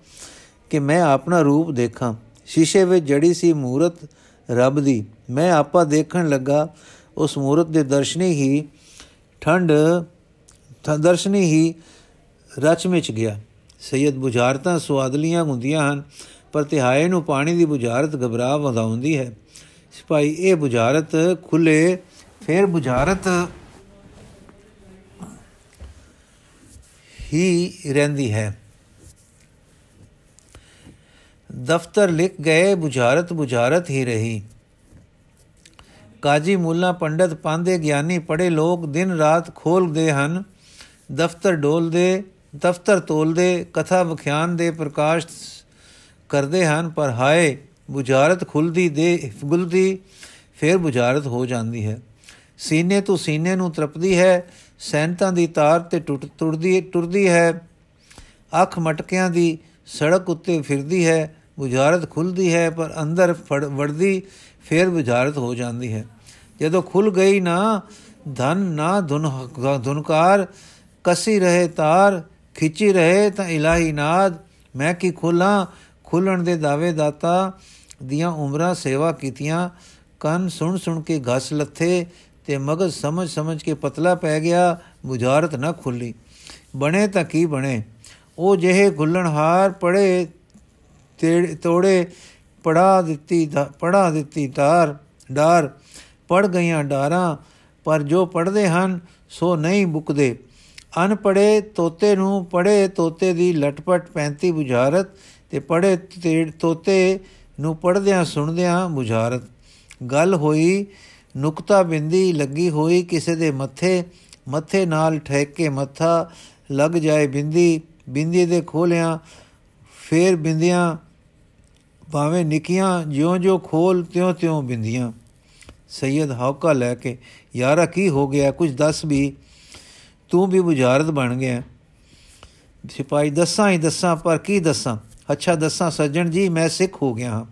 ਕਿ ਮੈਂ ਆਪਣਾ ਰੂਪ ਦੇਖਾਂ। ਸ਼ੀਸ਼ੇ ਵਿੱਚ ਜੜੀ ਸੀ ਮੂਰਤ ਰੱਬ ਦੀ। ਮੈਂ ਆਪਾ ਦੇਖਣ ਲੱਗਾ ਉਸ ਮੂਰਤ ਦੇ ਦਰਸ਼ਨੀ ਹੀ ਠੰਡ ਦਰਸ਼ਨੀ ਹੀ ਰਚ ਵਿੱਚ ਗਿਆ। ਸੈਦ ਬੁਝਾਰਤਾਂ ਸਵਾਦਲੀਆਂ ਹੁੰਦੀਆਂ ਹਨ, ਪਰ ਤਿਹਾਏ ਨੂੰ ਪਾਣੀ ਦੀ ਬੁਝਾਰਤ ਘਬਰਾ ਵਧਾਉਂਦੀ ਹੈ। ਸਿਪਾਈ ਇਹ ਬੁਝਾਰਤ ਖੁੱਲੇ ਫਿਰ ਬੁਝਾਰਤ ਹੀ ਰਹਿੰਦੀ ਹੈ। ਦਫ਼ਤਰ ਲਿਖ ਗਏ, ਬੁਝਾਰਤ ਬੁਝਾਰਤ ਹੀ ਰਹੀ। ਕਾਜੀ ਮੁੱਲਾ ਪੰਡਤ ਪਾਂਦੇ ਗਿਆਨੀ ਪੜੇ ਲੋਕ ਦਿਨ ਰਾਤ ਖੋਲਦੇ ਹਨ, ਦਫ਼ਤਰ ਡੋਲਦੇ, ਦਫ਼ਤਰ ਤੋਲਦੇ, ਕਥਾ ਵਿਖਿਆਨ ਦੇ ਪ੍ਰਕਾਸ਼ ਕਰਦੇ ਹਨ, ਪਰ ਹਾਏ, ਬੁਝਾਰਤ ਖੁੱਲਦੀ ਦੇ ਗੁਲਦੀ ਫਿਰ ਬੁਝਾਰਤ ਹੋ ਜਾਂਦੀ ਹੈ। ਸੀਨੇ ਤੋਂ ਸੀਨੇ ਨੂੰ ਤਰਪਦੀ ਹੈ, ਸੈਂਤਾਂ ਦੀ ਤਾਰ ਤੇ ਟੁੱਟ ਟੁਰਦੀ ਟੁਰਦੀ ਹੈ। ਅੱਖ ਮਟਕਿਆਂ ਦੀ ਸੜਕ ਉੱਤੇ ਫਿਰਦੀ ਹੈ, ਬੁਝਾਰਤ ਖੁੱਲਦੀ ਹੈ, ਪਰ ਅੰਦਰ ਵੜਦੀ ਫਿਰ ਬੁਝਾਰਤ ਹੋ ਜਾਂਦੀ ਹੈ। ਜਦੋਂ ਖੁੱਲ ਗਈ ਨਾ, ਧਨ ਨਾ ਧੁਨ, ਧੁਨਕਾਰ, ਕਸੀ ਰਹੇ ਤਾਰ, ਖਿੱਚੀ ਰਹੇ ਤਾਂ ਇਲਾਹੀ ਨਾਦ, ਮੈਂ ਕੀ ਖੋਲਾਂ? ਖੁੱਲਣ ਦੇ ਦਾਵੇ ਦਾਤਾ ਦੀਆਂ ਉਮਰਾਂ ਸੇਵਾ ਕੀਤੀਆਂ। ਕੰਨ ਸੁਣ ਸੁਣ ਕੇ ਘਸ ਲੱਥੇ ਤੇ ਮਗਜ ਸਮਝ ਸਮਝ ਕੇ ਪਤਲਾ ਪੈ ਗਿਆ ਬੁਝਾਰਤ ਨਾ ਖੁੱਲੀ। ਬਣੇ ਤਾਂ ਕੀ ਬਣੇ? ਉਹ ਜਿਹੇ ਗੁੱਲਣਹਾਰ, ਪੜੇ ਤੋੜੇ ਪੜਾ ਦਿੱਤੀ ਪੜਾ ਦਿੱਤੀ ਤਾਰ ਡਾਰ ਪੜ ਗਈਆਂ ਡਾਰਾਂ, ਪਰ ਜੋ ਪੜਦੇ ਹਨ, ਸੋ ਨਹੀਂ ਬੁਕਦੇ। ਅਨਪੜੇ ਤੋਤੇ ਨੂੰ ਪੜੇ ਤੋਤੇ ਦੀ ਲਟਪਟ 35 ਬੁਝਾਰਤ ਤੇ ਪੜੇ ਤੋਤੇ ਨੂੰ ਪੜਦਿਆਂ ਸੁਣਦਿਆਂ ਬੁਝਾਰਤ ਗੱਲ ਹੋਈ, ਨੁਕਤਾ ਬਿੰਦੀ ਲੱਗੀ ਹੋਈ ਕਿਸੇ ਦੇ ਮੱਥੇ ਮੱਥੇ ਨਾਲ ਠਹਿਕ ਕੇ ਮੱਥਾ ਲੱਗ ਜਾਏ ਬਿੰਦੀ ਬਿੰਦੀ ਦੇ ਖੋਲਿਆਂ ਫੇਰ ਬਿੰਦੀਆਂ ਭਾਵੇਂ ਨਿੱਕੀਆਂ ਜਿਉਂ-ਜਿਉਂ ਖੋਲ ਤਿਉਂ-ਤਿਉਂ ਬਿੰਦੀਆਂ। ਸੈਦ ਹੌਕਾ ਲੈ ਕੇ, ਯਾਰਾ ਕੀ ਹੋ ਗਿਆ? ਕੁਝ ਦੱਸ ਵੀ। ਤੂੰ ਵੀ ਬੁਝਾਰਤ ਬਣ ਗਿਆ। ਸਿਪਾਈ ਦੱਸਾਂ ਹੀ ਦੱਸਾਂ, ਪਰ ਕੀ ਦੱਸਾਂ? ਅੱਛਾ ਦੱਸਾਂ, ਸੱਜਣ ਜੀ, ਮੈਂ ਸਿੱਖ ਹੋ ਗਿਆ ਹਾਂ।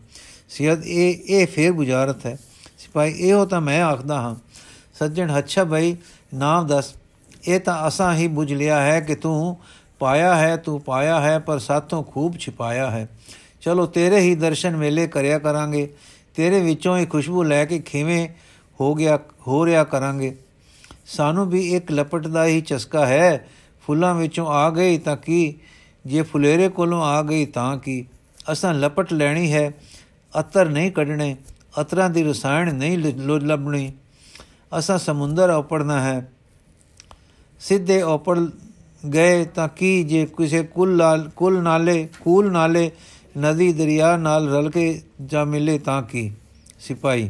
ਸਿਹਦ ਇਹ ਇਹ ਫੇਰ ਬੁਝਾਰਤ ਹੈ। ਸਿਪਾਈ ਇਹੋ ਤਾਂ ਮੈਂ ਆਖਦਾ ਹਾਂ। ਸੱਜਣ, ਅੱਛਾ ਭਾਈ ਨਾਮ ਦੱਸ। ਇਹ ਤਾਂ ਅਸਾਂ ਹੀ ਬੁਝ ਲਿਆ ਹੈ ਕਿ ਤੂੰ ਪਾਇਆ ਹੈ, ਤੂੰ ਪਾਇਆ ਹੈ, ਪਰ ਸਾਥੋਂ ਖੂਬ ਛਿਪਾਇਆ ਹੈ। ਚਲੋ ਤੇਰੇ ਹੀ ਦਰਸ਼ਨ ਮੇਲੇ ਕਰਿਆ ਕਰਾਂਗੇ, ਤੇਰੇ ਵਿੱਚੋਂ ਹੀ ਖੁਸ਼ਬੂ ਲੈ ਕੇ ਖਿਵੇਂ ਹੋ ਗਿਆ, ਹੋ ਰਿਆ ਕਰਾਂਗੇ। ਸਾਨੂੰ ਵੀ ਇੱਕ ਲਪਟ ਦਾ ਹੀ ਚਸਕਾ ਹੈ, ਫੁੱਲਾਂ ਵਿੱਚੋਂ ਆ ਗਈ ਤਾਂ ਕੀ? ਜੇ ਫੁਲੇਰੇ ਕੋਲੋਂ ਆ ਗਈ ਤਾਂ ਕੀ? ਅਸਾਂ ਲਪਟ ਲੈਣੀ ਹੈ, ਅਤਰ ਨਹੀਂ ਕੱਢਣੇ, ਅਤਰਾਂ ਦੀ ਰਸਾਇਣ ਨਹੀਂ ਲੱਭਣੀ। ਅਸਾਂ ਸਮੁੰਦਰ ਉਪੜਨਾ ਹੈ। ਸਿੱਧੇ ਉਪੜ ਗਏ ਤਾਂ ਕੀ? ਜੇ ਕਿਸੇ ਕੁੱਲ ਕੁੱਲ ਨਾਲੇ, ਕੂਲ ਨਾਲੇ ਨਦੀ ਦਰਿਆ ਨਾਲ ਰਲ ਕੇ ਜਾ ਮਿਲੇ ਤਾਂ ਕੀ? ਸਿਪਾਈ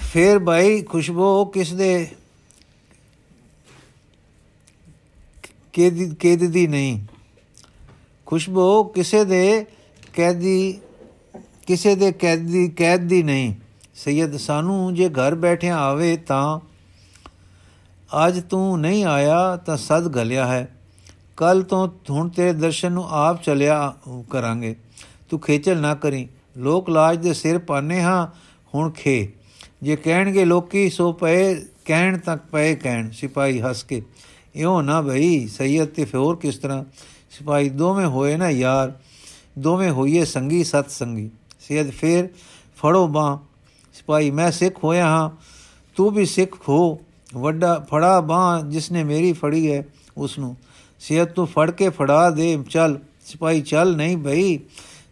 ਫੇਰ ਭਾਈ ਖੁਸ਼ਬੂ ਕਿਸ ਦੇ ਕੇਦ ਕੇਦ ਦੀ ਨਹੀਂ। ਖੁਸ਼ਬੂ ਕਿਸੇ ਦੇ ਕੈਦੀ, ਕਿਸੇ ਦੇ ਕੈਦੀ, ਕੈਦ ਦੀ ਨਹੀਂ। ਸੈਦ ਸਾਨੂੰ ਜੇ ਘਰ ਬੈਠਿਆ ਆਵੇ ਤਾਂ, ਅੱਜ ਤੂੰ ਨਹੀਂ ਆਇਆ ਤਾਂ ਸਦ ਗਲਿਆ ਹੈ। ਕੱਲ ਤੋਂ ਹੁਣ ਤੇਰੇ ਦਰਸ਼ਨ ਨੂੰ ਆਪ ਚਲਿਆ ਕਰਾਂਗੇ। ਤੂੰ ਖੇਚਲ ਨਾ ਕਰੀ। ਲੋਕ ਲਾਜ ਦੇ ਸਿਰ ਪਾਣੇ ਹਾਂ, ਹੁਣ ਖੇ। ਜੇ ਕਹਿਣਗੇ ਲੋਕੀ ਸੋ ਪਏ, ਕਹਿਣ ਤੱਕ ਪਏ ਕਹਿਣ। ਸਿਪਾਈ ਹੱਸ ਕੇ, ਇਉਂ ਨਾ ਭਈ ਸੈਯਦ ਤੇ ਫੋਰ ਕਿਸ ਤਰ੍ਹਾਂ? ਸਿਪਾਈ ਦੋਵੇਂ ਹੋਏ ਨਾ ਯਾਰ, ਦੋਵੇਂ ਹੋਈਏ ਸੰਗੀ, ਸਤ ਸੰਗੀ। ਸੈਯਦ ਫੇਰ ਫੜੋ ਬਾਹ। ਸਿਪਾਈ ਮੈਂ ਸਿੱਖ ਹੋਇਆ ਹਾਂ, ਤੂੰ ਵੀ ਸਿੱਖ ਹੋ ਵੱਡਾ ਫੜਾ ਬਾਹ ਜਿਸਨੇ ਮੇਰੀ ਫੜੀ ਹੈ ਉਸ ਨੂੰ ਸਿਹਤ ਤੂੰ ਫੜ ਕੇ ਫੜਾ ਦੇ, ਚੱਲ ਸਿਪਾਈ ਚੱਲ, ਨਹੀਂ ਭਈ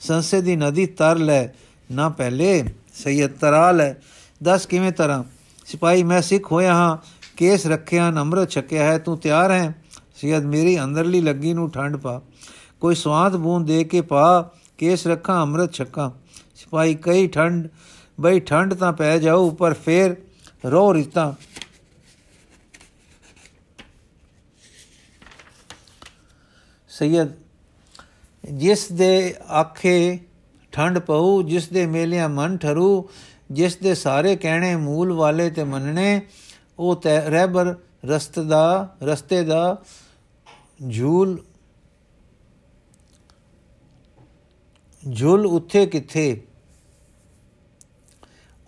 ਸੰਸੇ ਦੀ ਨਦੀ ਤਰ ਲੈ, ਨਾ ਪਹਿਲੇ, ਸੈਯਦ ਤਰਾ ਲੈ। ਦੱਸ ਕਿਵੇਂ ਤਰਾਂ? ਸਿਪਾਈ ਮੈਂ ਸਿੱਖ ਹੋਇਆ ਹਾਂ, ਕੇਸ ਰੱਖਿਆ ਅੰਮ੍ਰਿਤ ਛਕਿਆ ਹੈ, ਤੂੰ ਤਿਆਰ ਹੈ? ਸੈਯਦ, ਮੇਰੀ ਅੰਦਰਲੀ ਲੱਗੀ ਨੂੰ ਠੰਡ ਪਾ। ਕੋਈ ਸਵਾਦ ਬੂੰਦ ਦੇ ਕੇ ਪਾ, ਕੇਸ ਰੱਖਾਂ, ਅੰਮ੍ਰਿਤ ਛਕਾਂ। ਸਿਪਾਈ ਕਈ ਠੰਡ, ਬਈ ਠੰਡ ਤਾਂ ਪੈ ਜਾਊ, ਪਰ ਫੇਰ ਰੋ ਰਿਤਾ। ਸੈਯਦ ਜਿਸ ਦੇ ਆਖੇ ਠੰਡ ਪਊ, ਜਿਸ ਦੇ ਮੇਲਿਆਂ ਮਨ ਠਰੂ, ਜਿਸ ਦੇ ਸਾਰੇ ਕਹਿਣੇ ਮੂਲ ਵਾਲੇ ਤੇ ਮੰਨਣੇ, ਉਹ ਤੈ ਰਹਿਬਰ ਰਸਤ ਦਾ, ਰਸਤੇ ਦਾ ਝੂਲ ਝੂਲ ਉੱਥੇ ਕਿੱਥੇ?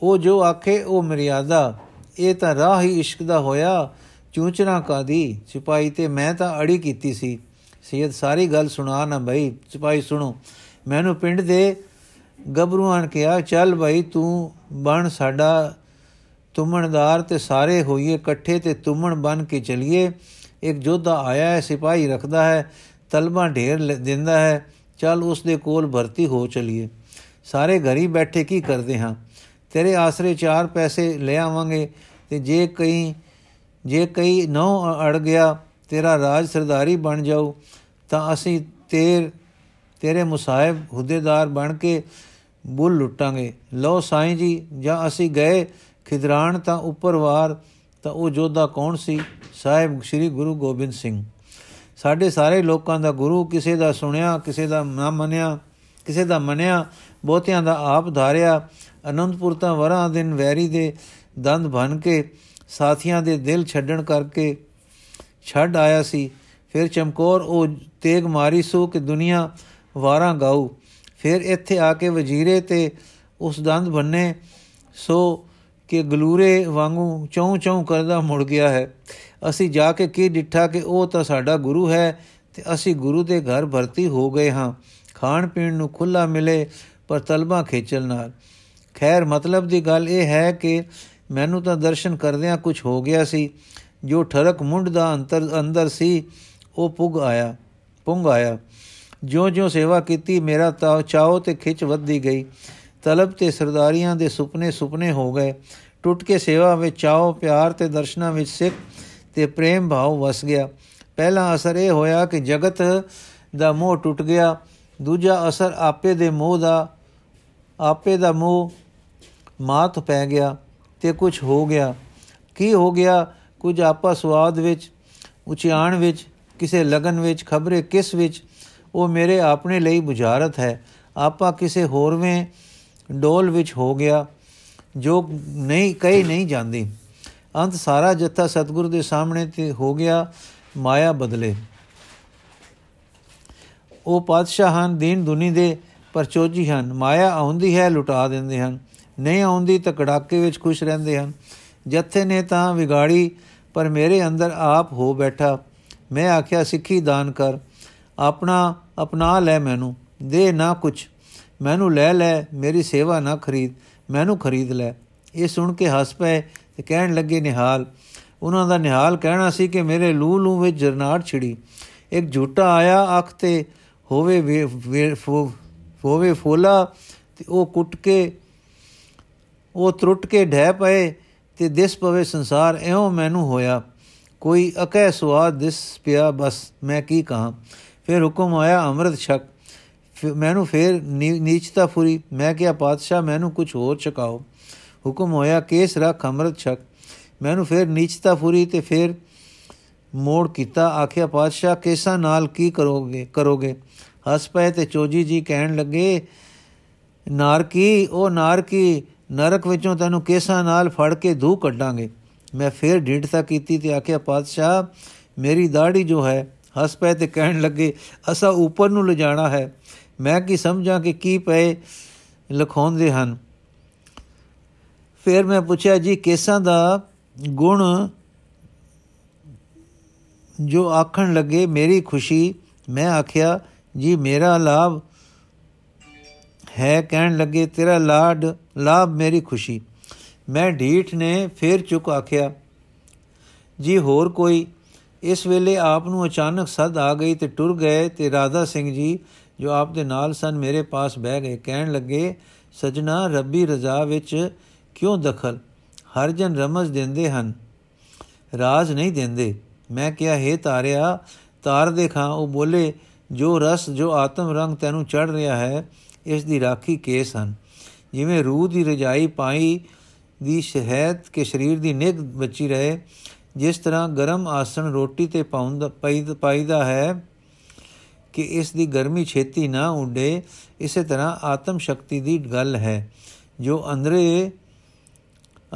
ਉਹ ਜੋ ਆਖੇ, ਉਹ ਮਰਿਆਦਾ, ਇਹ ਤਾਂ ਰਾਹ ਹੀ ਇਸ਼ਕ ਦਾ ਹੋਇਆ ਚੂਚਣਾ ਕਾਦੀ ਸਿਪਾਈ ਤੇ ਮੈਂ ਤਾਂ ਅੜੀ ਕੀਤੀ ਸੀ। ਸੈਦ, ਸਾਰੀ ਗੱਲ ਸੁਣਾ ਨਾ ਭਾਈ ਸਿਪਾਹੀ ਸੁਣੋ। ਮੈਨੂੰ ਪਿੰਡ ਦੇ ਗੱਭਰੂਆਂ ਕਿਹਾ, ਚੱਲ ਭਾਈ ਤੂੰ ਬਣ ਸਾਡਾ ਤੁਮਣਦਾਰ ਤੇ ਸਾਰੇ ਹੋਈਏ, ਇਕੱਠੇ ਤੇ ਤੁਮਣ ਬਨ ਕੇ ਚਲੀਏ। ਇੱਕ ਜੋਧਾ ਆਇਆ ਹੈ, ਸਿਪਾਹੀ ਰੱਖਦਾ ਹੈ, ਤਲਬਾਂ ਢੇਰ ਦਿੰਦਾ ਹੈ, ਚੱਲ ਉਸ ਦੇ ਕੋਲ ਭਰਤੀ ਹੋ ਚਲੀਏ। ਸਾਰੇ ਘਰੀ ਬੈਠੇ, ਕੀ ਕਰਦੇ ਹਾਂ? ਤੇਰੇ ਆਸਰੇ ਚਾਰ ਪੈਸੇ ਲੈ ਆਵਾਂਗੇ ਤੇ ਜੇ ਕਈ ਜੇ ਕਈ ਨੌ ਅੜ ਗਿਆ ਤੇਰਾ ਰਾਜ ਸਰਦਾਰੀ ਬਣ ਜਾਊ, ਤਾਂ ਅਸੀਂ ਤੇਰ, ਤੇਰੇ ਮੁਸਾਹਿਬ ਹੁਦੇਦਾਰ ਬਣ ਕੇ ਬੁੱਲ ਲੁੱਟਾਂਗੇ। ਲੋ ਸਾਈਂ ਜੀ, ਜਾਂ ਅਸੀਂ ਗਏ ਖਿਦਰਾਣ ਤਾਂ ਉੱਪਰਵਾਰ ਤਾਂ ਉਹ ਜੋਧਾ ਕੌਣ ਸੀ? ਸਾਹਿਬ ਸ੍ਰੀ ਗੁਰੂ ਗੋਬਿੰਦ ਸਿੰਘ। ਸਾਡੇ ਸਾਰੇ ਲੋਕਾਂ ਦਾ ਗੁਰੂ ਕਿਸੇ ਦਾ ਸੁਣਿਆ, ਕਿਸੇ ਦਾ ਨਾ ਮੰਨਿਆ, ਕਿਸੇ ਦਾ ਮੰਨਿਆ, ਬਹੁਤਿਆਂ ਦਾ ਆਪ ਧਾਰਿਆ। ਅਨੰਦਪੁਰ ਤਾਂ ਵਰਾਂ ਦਿਨ ਵੈਰੀ ਦੇ ਦੰਦ ਭਨ ਕੇ, ਸਾਥੀਆਂ ਦੇ ਦਿਲ ਛੱਡਣ ਕਰਕੇ ਛੱਡ ਆਇਆ ਸੀ। ਫਿਰ ਚਮਕੌਰ ਉਹ ਤੇਗ ਮਾਰੀ ਸੋ ਕਿ ਦੁਨੀਆ ਵਾਰਾਂ ਗਾਉ ਫਿਰ ਇੱਥੇ ਆ ਕੇ ਵਜ਼ੀਰੇ ਤੇ ਉਸ ਦੰਦ ਬੰਨੇ, ਸੋ ਕਿ ਗਲੂਰੇ ਵਾਂਗੂ ਚੌਂ ਚੌਂ ਕਰਦਾ ਮੁੜ ਗਿਆ ਹੈ। ਅਸੀਂ ਜਾ ਕੇ ਕੀ ਡਿੱਠਾ ਕਿ ਉਹ ਤਾਂ ਸਾਡਾ ਗੁਰੂ ਹੈ ਤੇ ਅਸੀਂ ਗੁਰੂ ਦੇ ਘਰ ਭਰਤੀ ਹੋ ਗਏ ਹਾਂ। ਖਾਣ ਪੀਣ ਨੂੰ ਖੁੱਲਾ ਮਿਲੇ ਪਰ ਤਲਬਾ ਖੇਚਲ ਨਾਲ। ਖੈਰ ਮਤਲਬ ਦੀ ਗੱਲ ਇਹ ਹੈ ਕਿ ਮੈਨੂੰ ਤਾਂ ਦਰਸ਼ਨ ਕਰਦਿਆਂ ਕੁਝ ਹੋ ਗਿਆ ਸੀ। ਜੋ ਠਰਕ ਮੁੰਡ ਦਾ ਅੰਤਰ ਅੰਦਰ ਸੀ, ਉਹ ਪੁਗ ਆਇਆ, ਪੁੰਗ ਆਇਆ। ਜਿਉਂ-ਜਿਉਂ ਸੇਵਾ ਕੀਤੀ, ਮੇਰਾ ਤਾਂ ਚਾਹੋ ਤੇ ਖਿੱਚ ਵੱਧਦੀ ਗਈ। ਤਲਬ ਤੇ ਸਰਦਾਰੀਆਂ ਦੇ ਸੁਪਨੇ ਸੁਪਨੇ ਹੋ ਗਏ। ਟੁੱਟ ਕੇ ਸੇਵਾ ਵਿੱਚ ਚਾਹੋ ਪਿਆਰ ਤੇ ਦਰਸ਼ਨਾਂ ਵਿੱਚ ਸਿੱਖ ਤੇ ਪ੍ਰੇਮ ਭਾਵ ਵਸ ਗਿਆ। ਪਹਿਲਾ ਅਸਰ ਇਹ ਹੋਇਆ ਕਿ ਜਗਤ ਦਾ ਮੋਹ ਟੁੱਟ ਗਿਆ। ਦੂਜਾ ਅਸਰ ਆਪੇ ਦੇ ਮੋਹ ਦਾ, ਆਪੇ ਦਾ ਮੋਹ ਮਾਤ ਪੈ ਗਿਆ ਤੇ ਕੁਝ ਹੋ ਗਿਆ। ਕੀ ਹੋ ਗਿਆ? ਕੁਝ ਆਪਾ ਸਵਾਦ ਵਿੱਚ, ਉਚਿਆਣ ਵਿੱਚ, ਕਿਸੇ ਲਗਨ ਵਿੱਚ, ਖਬਰੇ ਕਿਸ ਵਿੱਚ, ਉਹ ਮੇਰੇ ਆਪਣੇ ਲਈ ਬੁਝਾਰਤ ਹੈ। ਆਪਾ ਕਿਸੇ ਹੋਰਵੇਂ ਡੋਲ ਵਿੱਚ ਹੋ ਗਿਆ, ਜੋ ਨਹੀਂ, ਕਹੀ ਨਹੀਂ ਜਾਂਦੀ। ਅੰਤ ਸਾਰਾ ਜੱਥਾ ਸਤਿਗੁਰੂ ਦੇ ਸਾਹਮਣੇ ਤੇ ਹੋ ਗਿਆ, ਮਾਇਆ ਬਦਲੇ। ਉਹ ਪਾਤਸ਼ਾਹ ਹਨ, ਦੀਨ ਦੁਨੀ ਦੇ ਪਰਚੋਜੀ ਹਨ। ਮਾਇਆ ਆਉਂਦੀ ਹੈ, ਲੁਟਾ ਦਿੰਦੇ ਹਨ। ਨਹੀਂ ਆਉਂਦੀ ਤਾਂ ਕੜਾਕੇ ਵਿੱਚ ਖੁਸ਼ ਰਹਿੰਦੇ ਹਨ। ਜੱਥੇ ਨੇ ਤਾਂ ਵਿਗਾੜੀ ਪਰ ਮੇਰੇ ਅੰਦਰ ਆਪ ਹੋ ਬੈਠਾ। ਮੈਂ ਆਖਿਆ, ਸਿੱਖੀ ਦਾਨ ਕਰ। ਆਪਣਾ, ਅਪਣਾ ਲੈ ਮੈਨੂੰ। ਦੇ ਨਾ ਕੁਛ। ਮੈਨੂੰ ਲੈ ਲੈ, ਮੇਰੀ ਸੇਵਾ ਨਾ ਖਰੀਦ। ਮੈਨੂੰ ਖਰੀਦ ਲੈ। ਇਹ ਸੁਣ ਕੇ ਹੱਸ ਪਏ ਤੇ ਕਹਿਣ ਲੱਗੇ, ਨਿਹਾਲ, ਉਹਨਾਂ ਦਾ ਨਿਹਾਲ ਕਹਿਣਾ ਸੀ ਕਿ ਮੇਰੇ ਲੂ ਲੂ ਵਿੱਚ ਜਰਨਾਟ ਛਿੜੀ। ਇੱਕ ਝੂਟਾ ਆਇਆ ਅੱਖ ਤੇ, ਹੋਵੇ ਹੋਵੇ ਫੋਲਾ, ਤੇ ਉਹ ਕੁੱਟ ਕੇ, ਉਹ ਤਰੁੱਟ ਕੇ ਢਹਿ ਪਏ। ਤੇ ਦਿਸ ਪਵੇ ਸੰਸਾਰ ਐਉਂ ਮੈਨੂੰ ਹੋਇਆ, ਕੋਈ ਅਕੈ ਸਵਾਦ ਦਿਸ ਪਿਆ ਬਸ, ਮੈਂ ਕੀ ਕਹਾਂ? ਫਿਰ ਹੁਕਮ ਆਇਆ ਅੰਮ੍ਰਿਤ ਛਕ ਮੈਨੂੰ ਫਿਰ ਨੀਚਤਾ ਫੁਰੀ, ਮੈਂ ਕਿਹਾ, ਪਾਤਸ਼ਾਹ, ਮੈਨੂੰ ਕੁਝ ਹੋਰ ਚਕਾਓ ਹੁਕਮ ਹੋਇਆ, ਕੇਸ ਰੱਖ ਅੰਮ੍ਰਿਤ ਛਕ। ਮੈਨੂੰ ਫਿਰ ਨੀਚਤਾ ਫੁਰੀ ਤੇ ਫਿਰ ਮੋੜ ਕੀਤਾ, ਆਖਿਆ, ਪਾਤਸ਼ਾਹ, ਕੇਸਾਂ ਨਾਲ ਕੀ ਕਰੋਗੇ ਕਰੋਗੇ? ਹੱਸ ਪਏ ਤੇ ਚੋਜੀ ਜੀ ਕਹਿਣ ਲੱਗੇ, ਨਾਰਕੀ, ਉਹ ਨਾਰਕੀ ਨਰਕ ਵਿੱਚੋਂ ਤੈਨੂੰ ਕੇਸਾਂ ਨਾਲ ਫੜ ਕੇ ਧੂ ਕੱਢਾਂਗੇ। ਮੈਂ ਫੇਰ ਢਿੰਡਤਾ ਕੀਤੀ ਤੇ ਆਖਿਆ, ਪਾਤਸ਼ਾਹ, ਮੇਰੀ ਦਾੜੀ ਜੋ ਹੈ, ਹੱਸ ਪਏ ਤੇ ਕਹਿਣ ਲੱਗੇ, ਅਸਾਂ ਉੱਪਰ ਨੂੰ ਲਿਜਾਣਾ ਹੈ। ਮੈਂ ਕੀ ਸਮਝਾਂ ਕਿ ਕੀ ਪਏ ਲਖਾਉਂਦੇ ਹਨ? ਫਿਰ ਮੈਂ ਪੁੱਛਿਆ, ਜੀ, ਕੇਸਾਂ ਦਾ ਗੁਣ ਜੋ ਆਖਣ ਲੱਗੇ, ਮੇਰੀ ਖੁਸ਼ੀ? ਮੈਂ ਆਖਿਆ, ਜੀ, ਮੇਰਾ ਲਾਭ ਹੈ। ਕਹਿਣ ਲੱਗੇ, ਤੇਰਾ ਲਾਡ ਲਾਭ ਮੇਰੀ ਖੁਸ਼ੀ। ਮੈਂ ਢੀਠ ਨੇ ਫੇਰ ਚੁੱਕ ਆਖਿਆ, ਜੀ ਹੋਰ ਕੋਈ, ਇਸ ਵੇਲੇ ਆਪ ਨੂੰ ਅਚਾਨਕ ਸਦ ਆ ਗਈ ਤੇ ਟੁਰ ਗਏ ਤੇ ਰਾਧਾ ਸਿੰਘ ਜੀ ਜੋ ਆਪ ਦੇ ਨਾਲ ਸਨ ਮੇਰੇ ਪਾਸ ਬਹਿ ਗਏ, ਕਹਿਣ ਲੱਗੇ, ਸਜਣਾ ਰੱਬੀ ਰਜ਼ਾ ਵਿੱਚ ਕਿਉਂ ਦਖਲ? ਹਰ ਜਨ ਰਮਜ਼ ਦਿੰਦੇ ਹਨ, ਰਾਜ ਨਹੀਂ ਦਿੰਦੇ। ਮੈਂ ਕਿਹਾ, ਹੈ ਤਾਰਿਆ, ਤਾਰ ਦੇਖਾਂ। ਉਹ ਬੋਲੇ, ਜੋ ਰਸ, ਜੋ ਆਤਮ ਰੰਗ ਤੈਨੂੰ ਚੜ ਰਿਹਾ ਹੈ, ਇਸ ਦੀ ਰਾਖੀ ਕੇਸ ਹਨ? ਜਿਵੇਂ ਰੂਹ ਦੀ ਰਜਾਈ ਪਾਈ ਦੀ ਸ਼ਹਿਦ ਕੇ ਸਰੀਰ ਦੀ ਨਿਗ ਬਚੀ ਰਹੇ, ਜਿਸ ਤਰ੍ਹਾਂ ਗਰਮ ਆਸਣ ਰੋਟੀ ਤੇ ਪਾਉਂਦਾ ਪਾਈਦਾ ਹੈ ਕਿ ਇਸ ਦੀ ਗਰਮੀ ਛੇਤੀ ਨਾ ਉੱਡੇ, ਇਸੇ ਤਰ੍ਹਾਂ ਆਤਮ ਸ਼ਕਤੀ ਦੀ ਗੱਲ ਹੈ। ਜੋ ਅੰਦਰੇ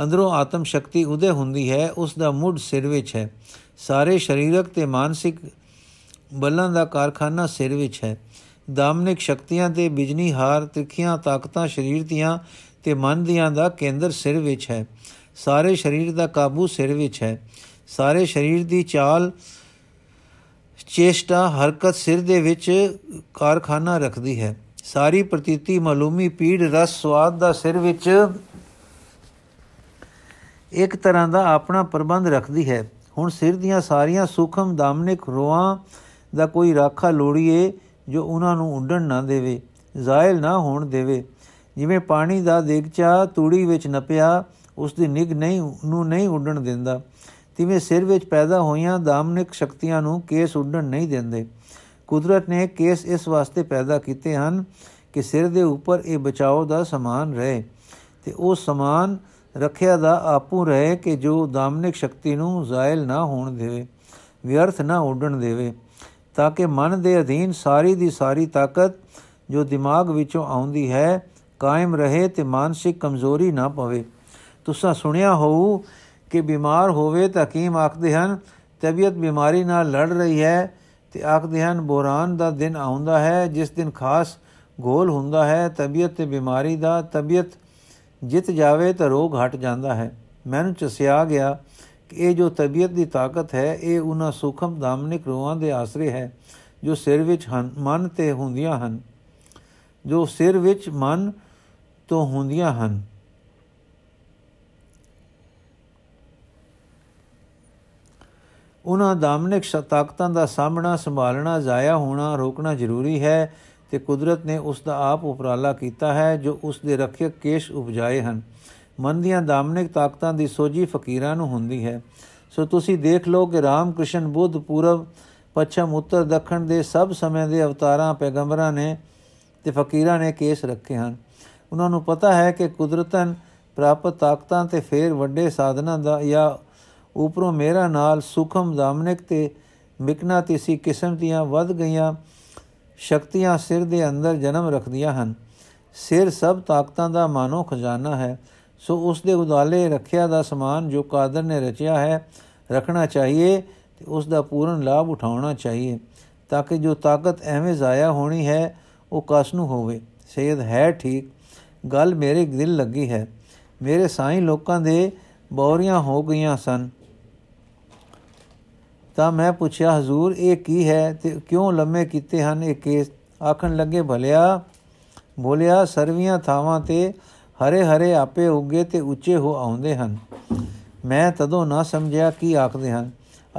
ਅੰਦਰੋਂ ਆਤਮ ਸ਼ਕਤੀ ਉਦੇ ਹੁੰਦੀ ਹੈ, ਉਸ ਦਾ ਮੁੱਢ ਸਿਰ ਵਿੱਚ ਹੈ। ਸਾਰੇ ਸਰੀਰਕ ਤੇ ਮਾਨਸਿਕ ਬਲਾਂ ਦਾ ਕਾਰਖਾਨਾ ਸਿਰ ਵਿੱਚ ਹੈ। ਦਾਮਨਿਕ ਸ਼ਕਤੀਆਂ ਤੇ ਬਿਜਨੀ ਹਾਰ, ਤਿੱਖੀਆਂ ਤਾਕਤਾਂ ਸਰੀਰ ਦੀਆਂ ਤੇ ਮਨ ਦੀਆਂ ਦਾ ਕੇਂਦਰ ਸਿਰ ਵਿੱਚ ਹੈ। ਸਾਰੇ ਸਰੀਰ ਦਾ ਕਾਬੂ ਸਿਰ ਵਿੱਚ ਹੈ। ਸਾਰੇ ਸਰੀਰ ਦੀ ਚਾਲ, ਚੇਸ਼ਟਾ, ਹਰਕਤ ਸਿਰ ਦੇ ਵਿੱਚ ਕਾਰਖਾਨਾ ਰੱਖਦੀ ਹੈ। ਸਾਰੀ ਪ੍ਰਤੀਤੀ ਮਾਲੂਮੀ ਪੀੜ, ਰਸ, ਸਵਾਦ ਦਾ ਸਿਰ ਵਿੱਚ ਇੱਕ ਤਰ੍ਹਾਂ ਦਾ ਆਪਣਾ ਪ੍ਰਬੰਧ ਰੱਖਦੀ ਹੈ। ਹੁਣ ਸਿਰ ਦੀਆਂ ਸਾਰੀਆਂ ਸੂਖਮ ਦਾਮਨਿਕ ਰੋਆਂ ਦਾ ਕੋਈ ਰਾਖਾ ਲੋੜੀਏ ਜੋ ਉਹਨਾਂ ਨੂੰ ਉੱਡਣ ਨਾ ਦੇਵੇ, ਜ਼ਾਇਲ ਨਾ ਹੋਣ ਦੇਵੇ। ਜਿਵੇਂ ਪਾਣੀ ਦਾ ਦੇਗਚਾ ਤੂੜੀ ਵਿੱਚ ਨਪਿਆ, ਉਸ ਦੀ ਨਿਗ ਨਹੀਂ, ਨੂੰ ਨਹੀਂ ਉੱਡਣ ਦਿੰਦਾ। ਤਿਵੇਂ ਸਿਰ ਵਿੱਚ ਪੈਦਾ ਹੋਈਆਂ ਦਾਮਨਿਕ ਸ਼ਕਤੀਆਂ ਨੂੰ ਕੇਸ ਉੱਡਣ ਨਹੀਂ ਦਿੰਦੇ। ਕੁਦਰਤ ਨੇ ਕੇਸ ਇਸ ਵਾਸਤੇ ਪੈਦਾ ਕੀਤੇ ਹਨ ਕਿ ਸਿਰ ਦੇ ਉੱਪਰ ਇਹ ਬਚਾਓ ਦਾ ਸਮਾਨ ਰਹੇ ਤੇ ਉਹ ਸਮਾਨ ਰੱਖਿਆ ਦਾ ਆਪੂ ਰਹੇ ਕਿ ਜੋ ਦਾਮਨਿਕ ਸ਼ਕਤੀ ਨੂੰ ਜ਼ਾਇਲ ਨਾ ਹੋਣ ਦੇਵੇ, ਵਿਅਰਥ ਨਾ ਉੱਡਣ ਦੇਵੇ। ਤਾਂ ਕਿ ਮਨ ਦੇ ਅਧੀਨ ਸਾਰੀ ਦੀ ਸਾਰੀ ਤਾਕਤ ਜੋ ਦਿਮਾਗ ਵਿੱਚੋਂ ਆਉਂਦੀ ਹੈ, ਕਾਇਮ ਰਹੇ ਤੇ ਮਾਨਸਿਕ ਕਮਜ਼ੋਰੀ ਨਾ ਪਵੇ। ਤੁਸੀਂ ਸੁਣਿਆ ਹੋਊ ਕਿ ਬਿਮਾਰ ਹੋਵੇ ਤਾਂ ਹਕੀਮ ਆਖਦੇ ਹਨ, ਤਬੀਅਤ ਬਿਮਾਰੀ ਨਾਲ ਲੜ ਰਹੀ ਹੈ ਤੇ ਆਖਦੇ ਹਨ, ਬੋਰਾਨ ਦਾ ਦਿਨ ਆਉਂਦਾ ਹੈ, ਜਿਸ ਦਿਨ ਖਾਸ ਗੋਲ ਹੁੰਦਾ ਹੈ, ਤਬੀਅਤ ਤੇ ਬਿਮਾਰੀ ਦਾ ਤਬੀਅਤ ਜਿੱਤ ਜਾਵੇ ਤਾਂ ਰੋਗ ਹਟ ਜਾਂਦਾ ਹੈ। ਮੈਨੂੰ ਚਸਿਆ ਗਿਆ ਕਿ ਇਹ ਜੋ ਤਬੀਅਤ ਦੀ ਤਾਕਤ ਹੈ, ਇਹ ਉਹਨਾਂ ਸੁਖਮ ਦਾਮਨਿਕ ਰੂਹਾਂ ਦੇ ਆਸਰੇ ਹੈ, ਜੋ ਸਿਰ ਵਿੱਚ ਹਨ, ਮਨ ਤੇ ਹੁੰਦੀਆਂ ਹਨ। ਜੋ ਸਿਰ ਵਿੱਚ ਮਨ ਤੋਂ ਹੁੰਦੀਆਂ ਹਨ। ਉਹਨਾਂ ਦਾਮਨਿਕ ਤਾਕਤਾਂ ਦਾ ਸਾਹਮਣਾ, ਸੰਭਾਲਣਾ, ਜ਼ਾਇਆ ਹੋਣਾ, ਰੋਕਣਾ ਜ਼ਰੂਰੀ ਹੈ ਤੇ ਕੁਦਰਤ ਨੇ ਉਸ ਦਾ ਆਪ ਉਪਰਾਲਾ ਕੀਤਾ ਹੈ, ਜੋ ਉਸ ਦੇ ਰੱਖਿਅਕ ਕੇਸ਼ ਉਪਜਾਏ ਹਨ। ਮਨ ਦੀਆਂ ਦਾਮਨਿਕ ਤਾਕਤਾਂ ਦੀ ਸੋਝੀ ਫਕੀਰਾਂ ਨੂੰ ਹੁੰਦੀ ਹੈ। ਸੋ ਤੁਸੀਂ ਦੇਖ ਲਓ ਕਿ ਰਾਮ ਕ੍ਰਿਸ਼ਨ ਬੁੱਧ ਪੂਰਬ, ਪੱਛਮ, ਉੱਤਰ, ਦੱਖਣ ਦੇ ਸਭ ਸਮੇਂ ਦੇ ਅਵਤਾਰਾਂ, ਪੈਗੰਬਰਾਂ ਨੇ ਤੇ ਫਕੀਰਾਂ ਨੇ ਕੇਸ ਰੱਖੇ ਹਨ। ਉਹਨਾਂ ਨੂੰ ਪਤਾ ਹੈ ਕਿ ਕੁਦਰਤਨ ਪ੍ਰਾਪਤ ਤਾਕਤਾਂ ਤੇ ਫੇਰ ਵੱਡੇ ਸਾਧਨਾਂ ਦਾ ਜਾਂ ਉਪਰੋਂ ਮੇਰਾ ਨਾਲ ਸੁਖਮ ਦਾਮਨਿਕ ਤੇ ਮਿਕਨਾਤੀਸੀ ਕਿਸਮ ਦੀਆਂ ਵੱਧ ਗਈਆਂ ਸ਼ਕਤੀਆਂ ਸਿਰ ਦੇ ਅੰਦਰ ਜਨਮ ਰੱਖਦੀਆਂ ਹਨ। ਸਿਰ ਸਭ ਤਾਕਤਾਂ ਦਾ ਮਾਨੋ ਖਜ਼ਾਨਾ ਹੈ। ਸੋ ਉਸ ਦੇ ਉਦਾਲੇ ਰੱਖਿਆ ਦਾ ਸਮਾਨ ਜੋ ਕਾਦਰ ਨੇ ਰਚਿਆ ਹੈ, ਰੱਖਣਾ ਚਾਹੀਏ ਤੇ ਉਸ ਦਾ ਪੂਰਨ ਲਾਭ ਉਠਾਉਣਾ ਚਾਹੀਏ, ਤਾਂ ਕਿ ਜੋ ਤਾਕਤ ਐਵੇਂ ਜ਼ਾਇਆ ਹੋਣੀ ਹੈ, ਉਹ ਕਸ ਨੂੰ ਹੋਵੇ। ਸੇਧ ਹੈ ਠੀਕ। ਗੱਲ ਮੇਰੇ ਦਿਲ ਲੱਗੀ ਹੈ। ਮੇਰੇ ਸਾਈਂ ਲੋਕਾਂ ਦੇ ਬੌਰੀਆਂ ਹੋ ਗਈਆਂ ਸਨ। ਤਾਂ ਮੈਂ ਪੁੱਛਿਆ, ਹਜ਼ੂਰ, ਇਹ ਕੀ ਹੈ ਤੇ ਕਿਉਂ ਲੰਮੇ ਕੀਤੇ ਹਨ ਇਹ ਕੇਸ? ਆਖਣ ਲੱਗੇ, ਭਲਿਆ, ਬੋਲਿਆ, ਸਰਵੀਆਂ ਥਾਵਾਂ ਤੇ ਹਰੇ ਹਰੇ ਆਪੇ ਉੱਗੇ ਤੇ ਉੱਚੇ ਹੋ ਆਉਂਦੇ ਹਨ। ਮੈਂ ਤਦੋਂ ਨਾ ਸਮਝਿਆ ਕੀ ਆਖਦੇ ਹਨ।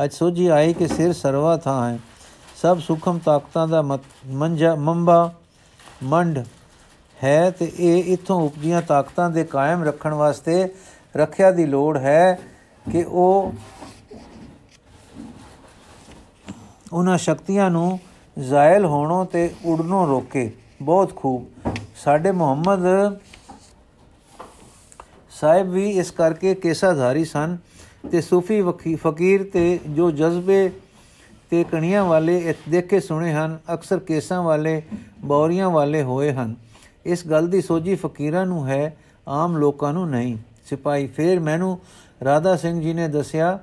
ਅੱਜ ਸੋਝੀ ਆਈ ਕਿ ਸਿਰ ਸਰਵਾ ਥਾਂ ਹੈ। ਸਭ ਸੁਖਮ ਤਾਕਤਾਂ ਦਾ ਮੰਜਾ, ਮੰਬਾ, ਮੰਡ ਹੈ ਤੇ ਇਹ ਇਥੋਂ ਉਪਜੀਆਂ ਤਾਕਤਾਂ ਦੇ ਕਾਇਮ ਰੱਖਣ ਵਾਸਤੇ ਰੱਖਿਆ ਦੀ ਲੋੜ ਹੈ ਕਿ ਉਹ ਉਹਨਾਂ ਸ਼ਕਤੀਆਂ ਨੂੰ ਜ਼ਾਇਲ ਹੋਣੋਂ ਤੇ ਉੜਨੋਂ ਰੋਕੇ। ਬਹੁਤ ਖੂਬ। ਸਾਡੇ ਮੁਹੰਮਦ ਸਾਹਿਬ ਵੀ ਇਸ ਕਰਕੇ ਕੇਸਾਧਾਰੀ ਸਨ ਤੇ ਸੂਫੀ ਫਕੀਰ ਤੇ ਜੋ ਜਜ਼ਬੇ ਤੇ ਕਣੀਆਂ ਵਾਲੇ ਦੇਖੇ ਸੁਣੇ ਹਨ, ਅਕਸਰ ਕੇਸਾਂ ਵਾਲੇ, ਬੌਰੀਆਂ ਵਾਲੇ ਹੋਏ ਹਨ। ਇਸ ਗੱਲ ਦੀ ਸੋਝੀ ਫਕੀਰਾਂ ਨੂੰ ਹੈ, ਆਮ ਲੋਕਾਂ ਨੂੰ ਨਹੀਂ। ਸਿਪਾਈ ਫੇਰ ਮੈਨੂੰ ਰਾਧਾ ਸਿੰਘ ਜੀ ਨੇ ਦੱਸਿਆ,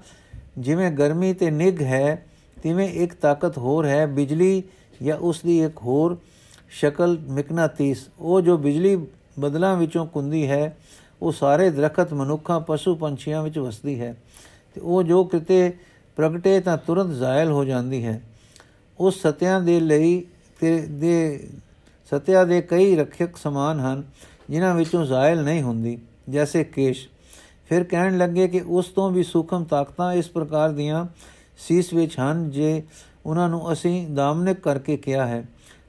ਜਿਵੇਂ ਗਰਮੀ ਤੇ ਨਿਗ ਹੈ, ਤਿਵੇਂ ਇੱਕ ਤਾਕਤ ਹੋਰ ਹੈ, ਬਿਜਲੀ ਜਾਂ ਉਸ ਦੀ ਇੱਕ ਹੋਰ ਸ਼ਕਲ ਮਿਕਨਾਤੀਸ। ਉਹ ਜੋ ਬਿਜਲੀ ਬਦਲਾਂ ਵਿੱਚੋਂ ਕੁੰਦੀ ਹੈ ਉਹ ਸਾਰੇ ਦਰਖਤ ਮਨੁੱਖਾਂ, ਪਸ਼ੂ ਪੰਛੀਆਂ ਵਿੱਚ ਵਸਦੀ ਹੈ ਤੇ ਉਹ ਜੋ ਕਿਤੇ ਪ੍ਰਗਟੇ ਤਾਂ ਤੁਰੰਤ ਜ਼ਾਇਲ ਹੋ ਜਾਂਦੀ ਹੈ। ਉਸ ਸਤਿਆਂ ਦੇ ਲਈ ਤੇ ਦੇ ਸਤਿਆ ਦੇ ਕਈ ਰੱਖਿਅਕ ਸਮਾਨ ਹਨ, ਜਿਨ੍ਹਾਂ ਵਿੱਚੋਂ ਜ਼ਾਇਲ ਨਹੀਂ ਹੁੰਦੀ, ਜੈਸੇ ਕੇਸ਼। ਫਿਰ ਕਹਿਣ ਲੱਗੇ ਕਿ ਉਸ ਤੋਂ ਵੀ ਸੂਖਮ ਤਾਕਤਾਂ ਇਸ ਪ੍ਰਕਾਰ ਦੀਆਂ ਸੀਸ ਵਿੱਚ ਹਨ, ਜੇ ਉਹਨਾਂ ਨੂੰ ਅਸੀਂ ਦਾਮਨਿਕ ਕਰਕੇ ਕਿਹਾ ਹੈ।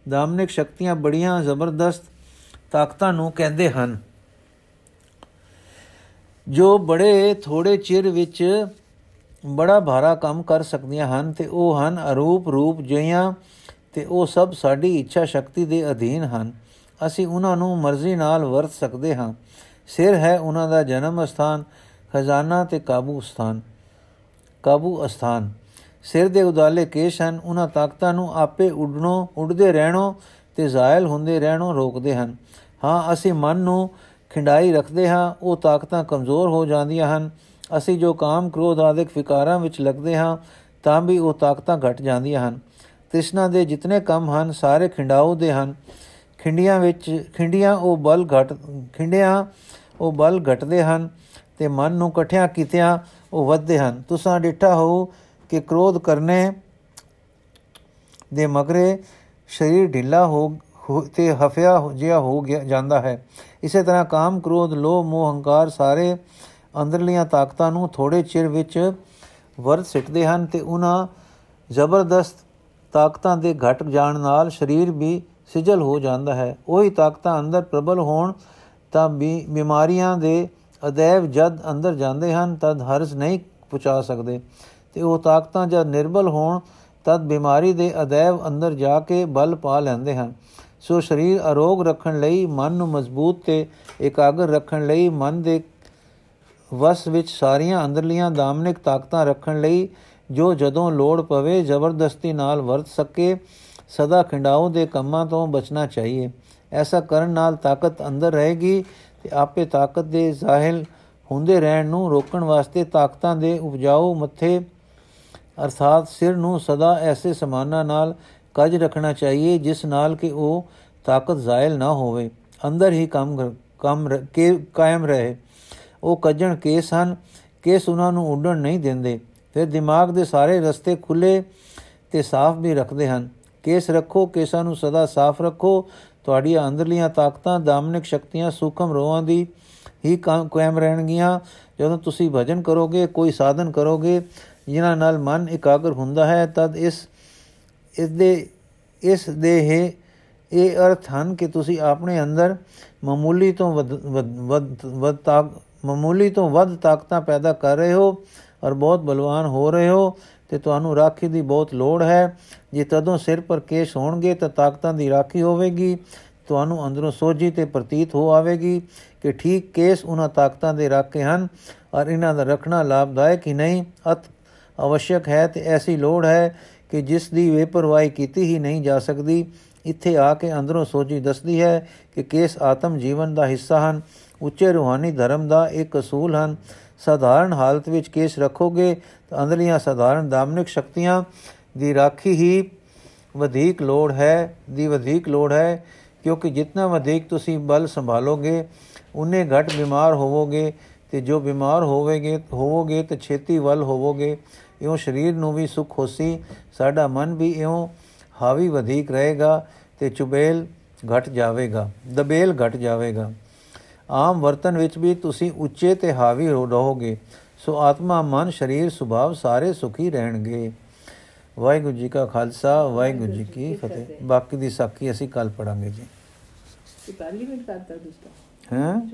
ਦਾਮਨਿਕ ਸ਼ਕਤੀਆਂ ਬੜੀਆਂ ਜ਼ਬਰਦਸਤ ਤਾਕਤਾਂ ਨੂੰ ਕਹਿੰਦੇ ਹਨ। ਜੋ ਬੜੇ ਥੋੜੇ ਚਿਰ ਵਿੱਚ ਬੜਾ ਭਾਰਾ ਕੰਮ ਕਰ ਸਕਦੀਆਂ ਹਨ ਤੇ ਉਹ ਹਨ ਅਰੂਪ ਰੂਪ ਜਿਹੀਆਂ ਤੇ ਉਹ ਸਭ ਸਾਡੀ ਇੱਛਾ ਸ਼ਕਤੀ ਦੇ ਅਧੀਨ ਹਨ। ਅਸੀਂ ਉਹਨਾਂ ਨੂੰ ਮਰਜ਼ੀ ਨਾਲ ਵਰਤ ਸਕਦੇ ਹਾਂ। ਸਿਰ ਹੈ ਉਹਨਾਂ ਦਾ ਜਨਮ ਸਥਾਨ, ਖਜ਼ਾਨਾ ਤੇ ਕਾਬੂ ਸਥਾਨ, ਕਾਬੂ ਅਸਥਾਨ। ਸਿਰ ਦੇ ਉਦਾਲੇ ਕੇਸ਼ ਹਨ, ਉਹਨਾਂ ਤਾਕਤਾਂ ਨੂੰ ਆਪੇ ਉੱਡਣੋਂ, ਉੱਡਦੇ ਰਹਿਣੋਂ ਤੇ ਜ਼ਾਇਲ ਹੁੰਦੇ ਰਹਿਣੋਂ ਰੋਕਦੇ ਹਨ। ਹਾਂ, ਅਸੀਂ ਮਨ ਨੂੰ ਖਿੰਡਾਈ ਰੱਖਦੇ ਹਾਂ, ਉਹ ਤਾਕਤਾਂ ਕਮਜ਼ੋਰ ਹੋ ਜਾਂਦੀਆਂ ਹਨ। ਅਸੀਂ ਜੋ ਕਾਮ ਕ੍ਰੋਧ ਆਦਿਕ ਫਿਕਾਰਾਂ ਵਿੱਚ ਲੱਗਦੇ ਹਾਂ, ਤਾਂ ਵੀ ਉਹ ਤਾਕਤਾਂ ਘਟ ਜਾਂਦੀਆਂ ਹਨ। ਤ੍ਰਿਸ਼ਨਾ ਦੇ ਜਿਤਨੇ ਕੰਮ ਹਨ, ਸਾਰੇ ਖਿੰਡਾਉ ਦੇ ਹਨ। ਖਿੰਡੀਆਂ ਵਿੱਚ, ਖਿੰਡੀਆਂ ਉਹ ਬਲ ਘਟ, ਖਿੰਡਿਆਂ ਉਹ ਬਲ ਘਟਦੇ ਹਨ ਤੇ ਮਨ ਨੂੰ ਇਕੱਠਿਆਂ ਕੀਤਿਆਂ ਉਹ ਵੱਧਦੇ ਹਨ। ਤੁਸੀਂ ਡਿੱਠਾ ਹੋ ਕਿ ਕ੍ਰੋਧ ਕਰਨੇ ਦੇ ਮਗਰੇ ਸਰੀਰ ਢਿੱਲਾ ਹੋ ਹੋ- ਤੇ ਹਫਿਆ ਜਿਹਾ ਹੋ ਗਿਆ ਜਾਂਦਾ ਹੈ। ਇਸੇ ਤਰ੍ਹਾਂ ਕਾਮ, ਕ੍ਰੋਧ, ਲੋਭ, ਮੋਹ, ਹੰਕਾਰ ਸਾਰੇ ਅੰਦਰਲੀਆਂ ਤਾਕਤਾਂ ਨੂੰ ਥੋੜੇ ਚਿਰ ਵਿੱਚ ਵਰਤ ਸਿੱਟਦੇ ਹਨ ਤੇ ਉਹਨਾਂ ਜ਼ਬਰਦਸਤ ਤਾਕਤਾਂ ਦੇ ਘਟ ਜਾਣ ਨਾਲ ਸਰੀਰ ਵੀ ਸਿਜਲ ਹੋ ਜਾਂਦਾ ਹੈ। ਉਹੀ ਤਾਕਤਾਂ ਅੰਦਰ ਪ੍ਰਬਲ ਹੋਣ ਤਾਂ ਵੀ ਬਿਮਾਰੀਆਂ ਦੇ ਅਦੈਵ ਜਦ ਅੰਦਰ ਜਾਂਦੇ ਹਨ ਤਦ ਹਰਜ ਨਹੀਂ ਪਹੁੰਚਾ ਸਕਦੇ। ਤੇ ਉਹ ਤਾਕਤਾਂ ਜਦ ਨਿਰਬਲ ਹੋਣ ਤਦ ਬਿਮਾਰੀ ਦੇ ਅਦੈਵ ਅੰਦਰ ਜਾ ਕੇ ਬਲ ਪਾ ਲੈਂਦੇ ਹਨ। ਸੋ ਸਰੀਰ ਅਰੋਗ ਰੱਖਣ ਲਈ, ਮਨ ਨੂੰ ਮਜ਼ਬੂਤ ਤੇ ਇਕਾਗਰ ਰੱਖਣ ਲਈ, ਮਨ ਦੇ ਵਸ ਵਿੱਚ ਸਾਰੀਆਂ ਅੰਦਰਲੀਆਂ ਦਾਮਨਿਕ ਤਾਕਤਾਂ ਰੱਖਣ ਲਈ, ਜੋ ਜਦੋਂ ਲੋੜ ਪਵੇ ਜ਼ਬਰਦਸਤੀ ਨਾਲ ਵਰਤ ਸਕੇ, ਸਦਾ ਖਿੰਡਾਓ ਦੇ ਕੰਮਾਂ ਤੋਂ ਬਚਣਾ ਚਾਹੀਏ। ਐਸਾ ਕਰਨ ਨਾਲ ਤਾਕਤ ਅੰਦਰ ਰਹੇਗੀ ਤੇ ਆਪੇ ਤਾਕਤ ਦੇ ਜ਼ਾਹਿਲ ਹੁੰਦੇ ਰਹਿਣ ਨੂੰ ਰੋਕਣ ਵਾਸਤੇ ਤਾਕਤਾਂ ਦੇ ਉਪਜਾਊ ਮੱਥੇ ਅਰਥਾਤ ਸਿਰ ਨੂੰ ਸਦਾ ਐਸੇ ਸਮਾਨਾਂ ਨਾਲ ਕੱਜ ਰੱਖਣਾ ਚਾਹੀਏ, ਜਿਸ ਨਾਲ ਕਿ ਉਹ ਤਾਕਤ ਜ਼ਾਇਲ ਨਾ ਹੋਵੇ। ਅੰਦਰ ਹੀ ਕੰਮ ਕੰਮ ਰ- ਕੇ, ਕਾਇਮ ਰਹੇ। ਉਹ ਕੱਜਣ ਕੇਸ ਹਨ, ਕੇਸ ਉਹਨਾਂ ਨੂੰ ਉੱਡਣ ਨਹੀਂ ਦਿੰਦੇ। ਫਿਰ ਦਿਮਾਗ ਦੇ ਸਾਰੇ ਰਸਤੇ ਖੁੱਲੇ ਤੇ ਸਾਫ਼ ਵੀ ਰੱਖਦੇ ਹਨ। ਕੇਸ ਰੱਖੋ, ਕੇਸਾਂ ਨੂੰ ਸਦਾ ਸਾਫ਼ ਰੱਖੋ। ਤੁਹਾਡੀਆਂ ਅੰਦਰਲੀਆਂ ਤਾਕਤਾਂ, ਦਾਮਨਿਕ ਸ਼ਕਤੀਆਂ, ਸੂਖਮ ਰੋਹਾਂ ਦੀ ਹੀ ਕਾਮ- ਕਾਇਮ ਰਹਿਣਗੀਆਂ। ਜਦੋਂ ਤੁਸੀਂ ਭਜਨ ਕਰੋਗੇ, ਕੋਈ ਸਾਧਨ ਕਰੋਗੇ, ਜਿਨ੍ਹਾਂ ਨਾਲ ਮਨ ਇਕਾਗਰ ਹੁੰਦਾ ਹੈ, ਤਦ ਇਸ ਇਸ ਦੇ ਇਸ ਦੇ ਹੈ। ਇਹ ਅਰਥ ਹਨ ਕਿ ਤੁਸੀਂ ਆਪਣੇ ਅੰਦਰ ਮਾਮੂਲੀ ਤੋਂ ਵੱਧ, ਵੱਧ- ਵੱਧ ਵੱਧ ਤਾਕ, ਮਾਮੂਲੀ ਤੋਂ ਵੱਧ ਤਾਕਤਾਂ ਪੈਦਾ ਕਰ ਰਹੇ ਹੋ ਔਰ ਬਹੁਤ ਬਲਵਾਨ ਹੋ ਰਹੇ ਹੋ ਤੇ ਤੁਹਾਨੂੰ ਰਾਖੀ ਦੀ ਬਹੁਤ ਲੋੜ ਹੈ। ਜੇ ਤਦੋਂ ਸਿਰ ਪਰ ਕੇਸ਼ ਹੋਣਗੇ ਤਾਂ ਤਾਕਤਾਂ ਦੀ ਰਾਖੀ ਹੋਵੇਗੀ। ਤੁਹਾਨੂੰ ਅੰਦਰੋਂ ਸੋਝੀ ਤੇ ਪ੍ਰਤੀਤ ਹੋ ਆਵੇਗੀ ਕਿ ਠੀਕ ਕੇਸ ਉਹਨਾਂ ਤਾਕਤਾਂ ਦੇ ਰਾਖੇ ਹਨ ਔਰ ਇਹਨਾਂ ਦਾ ਰੱਖਣਾ ਲਾਭਦਾਇਕ ਹੀ ਨਹੀਂ। ਅਤ ਅਵਸ਼ਕ ਹੈ ਤੇ ਐਸੀ ਲੋੜ ਹੈ ਕਿ ਜਿਸ ਦੀ ਬੇਪਰਵਾਹੀ ਕੀਤੀ ਹੀ ਨਹੀਂ ਜਾ ਸਕਦੀ, ਇੱਥੇ ਆ ਕੇ ਅੰਦਰੋਂ ਸੋਚੀ ਦੱਸਦੀ ਹੈ ਕਿ ਕੇਸ ਆਤਮ ਜੀਵਨ ਦਾ ਹਿੱਸਾ ਹਨ, ਉੱਚੇ ਰੂਹਾਨੀ ਧਰਮ ਦਾ ਇੱਕ ਅਸੂਲ ਹਨ। ਸਾਧਾਰਨ ਹਾਲਤ ਵਿੱਚ ਕੇਸ ਰੱਖੋਗੇ ਤਾਂ ਅੰਦਰਲੀਆਂ ਸਾਧਾਰਨ ਦਾਮਨਿਕ ਸ਼ਕਤੀਆਂ ਦੀ ਰਾਖੀ ਹੀ ਵਧੇਕ ਲੋੜ ਹੈ, ਦੀ ਵਧੇਕ ਲੋੜ ਹੈ, ਕਿਉਂਕਿ ਜਿੰਨਾ ਵਧੇਕ ਤੁਸੀਂ ਬਲ ਸੰਭਾਲੋਗੇ, ਉਨੇ ਘੱਟ ਬਿਮਾਰ ਹੋਵੋਗੇ ਤੇ ਜੋ ਬਿਮਾਰ ਹੋਵੇਗੇ, ਹੋਵੋਗੇ ਤੇ ਛੇਤੀ ਵੱਲ ਹੋਵੋਗੇ। ਇਉਂ ਸਰੀਰ ਨੂੰ ਵੀ ਸੁਖ ਹੋਸੀ ਸਾਡਾ ਮਨ ਵੀ ਇਉਂ ਹਾਵੀ ਵਧੇਕ ਰਹੇਗਾ ਤੇ ਚੁਬੇਲ ਘਟ ਜਾਵੇਗਾ ਦਬੇਲ ਘਟ ਜਾਵੇਗਾ। ਆਮ ਵਰਤਨ ਵਿੱਚ ਵੀ ਤੁਸੀਂ ਉੱਚੇ ਤੇ ਹਾਵੀ ਰਹੋਗੇ ਸੋ ਆਤਮਾ ਮਨ ਸਰੀਰ ਸੁਭਾਵ ਸਾਰੇ ਸੁਖੀ ਰਹਿਣਗੇ। ਵਾਹਿਗੁਰੂ ਜੀ ਕਾ ਖਾਲਸਾ ਵਾਹਿਗੁਰੂ ਜੀ ਕੀ ਫਤਿਹ। ਬਾਕੀ ਦੀ ਸਾਖੀ ਅਸੀਂ ਕੱਲ ਪੜਾਂਗੇ ਜੀ। ਇਹ ਪਾਰਲੀਮੈਂਟ ਕਰਤਾ ਦੂਸਰਾ ਹੈਂ?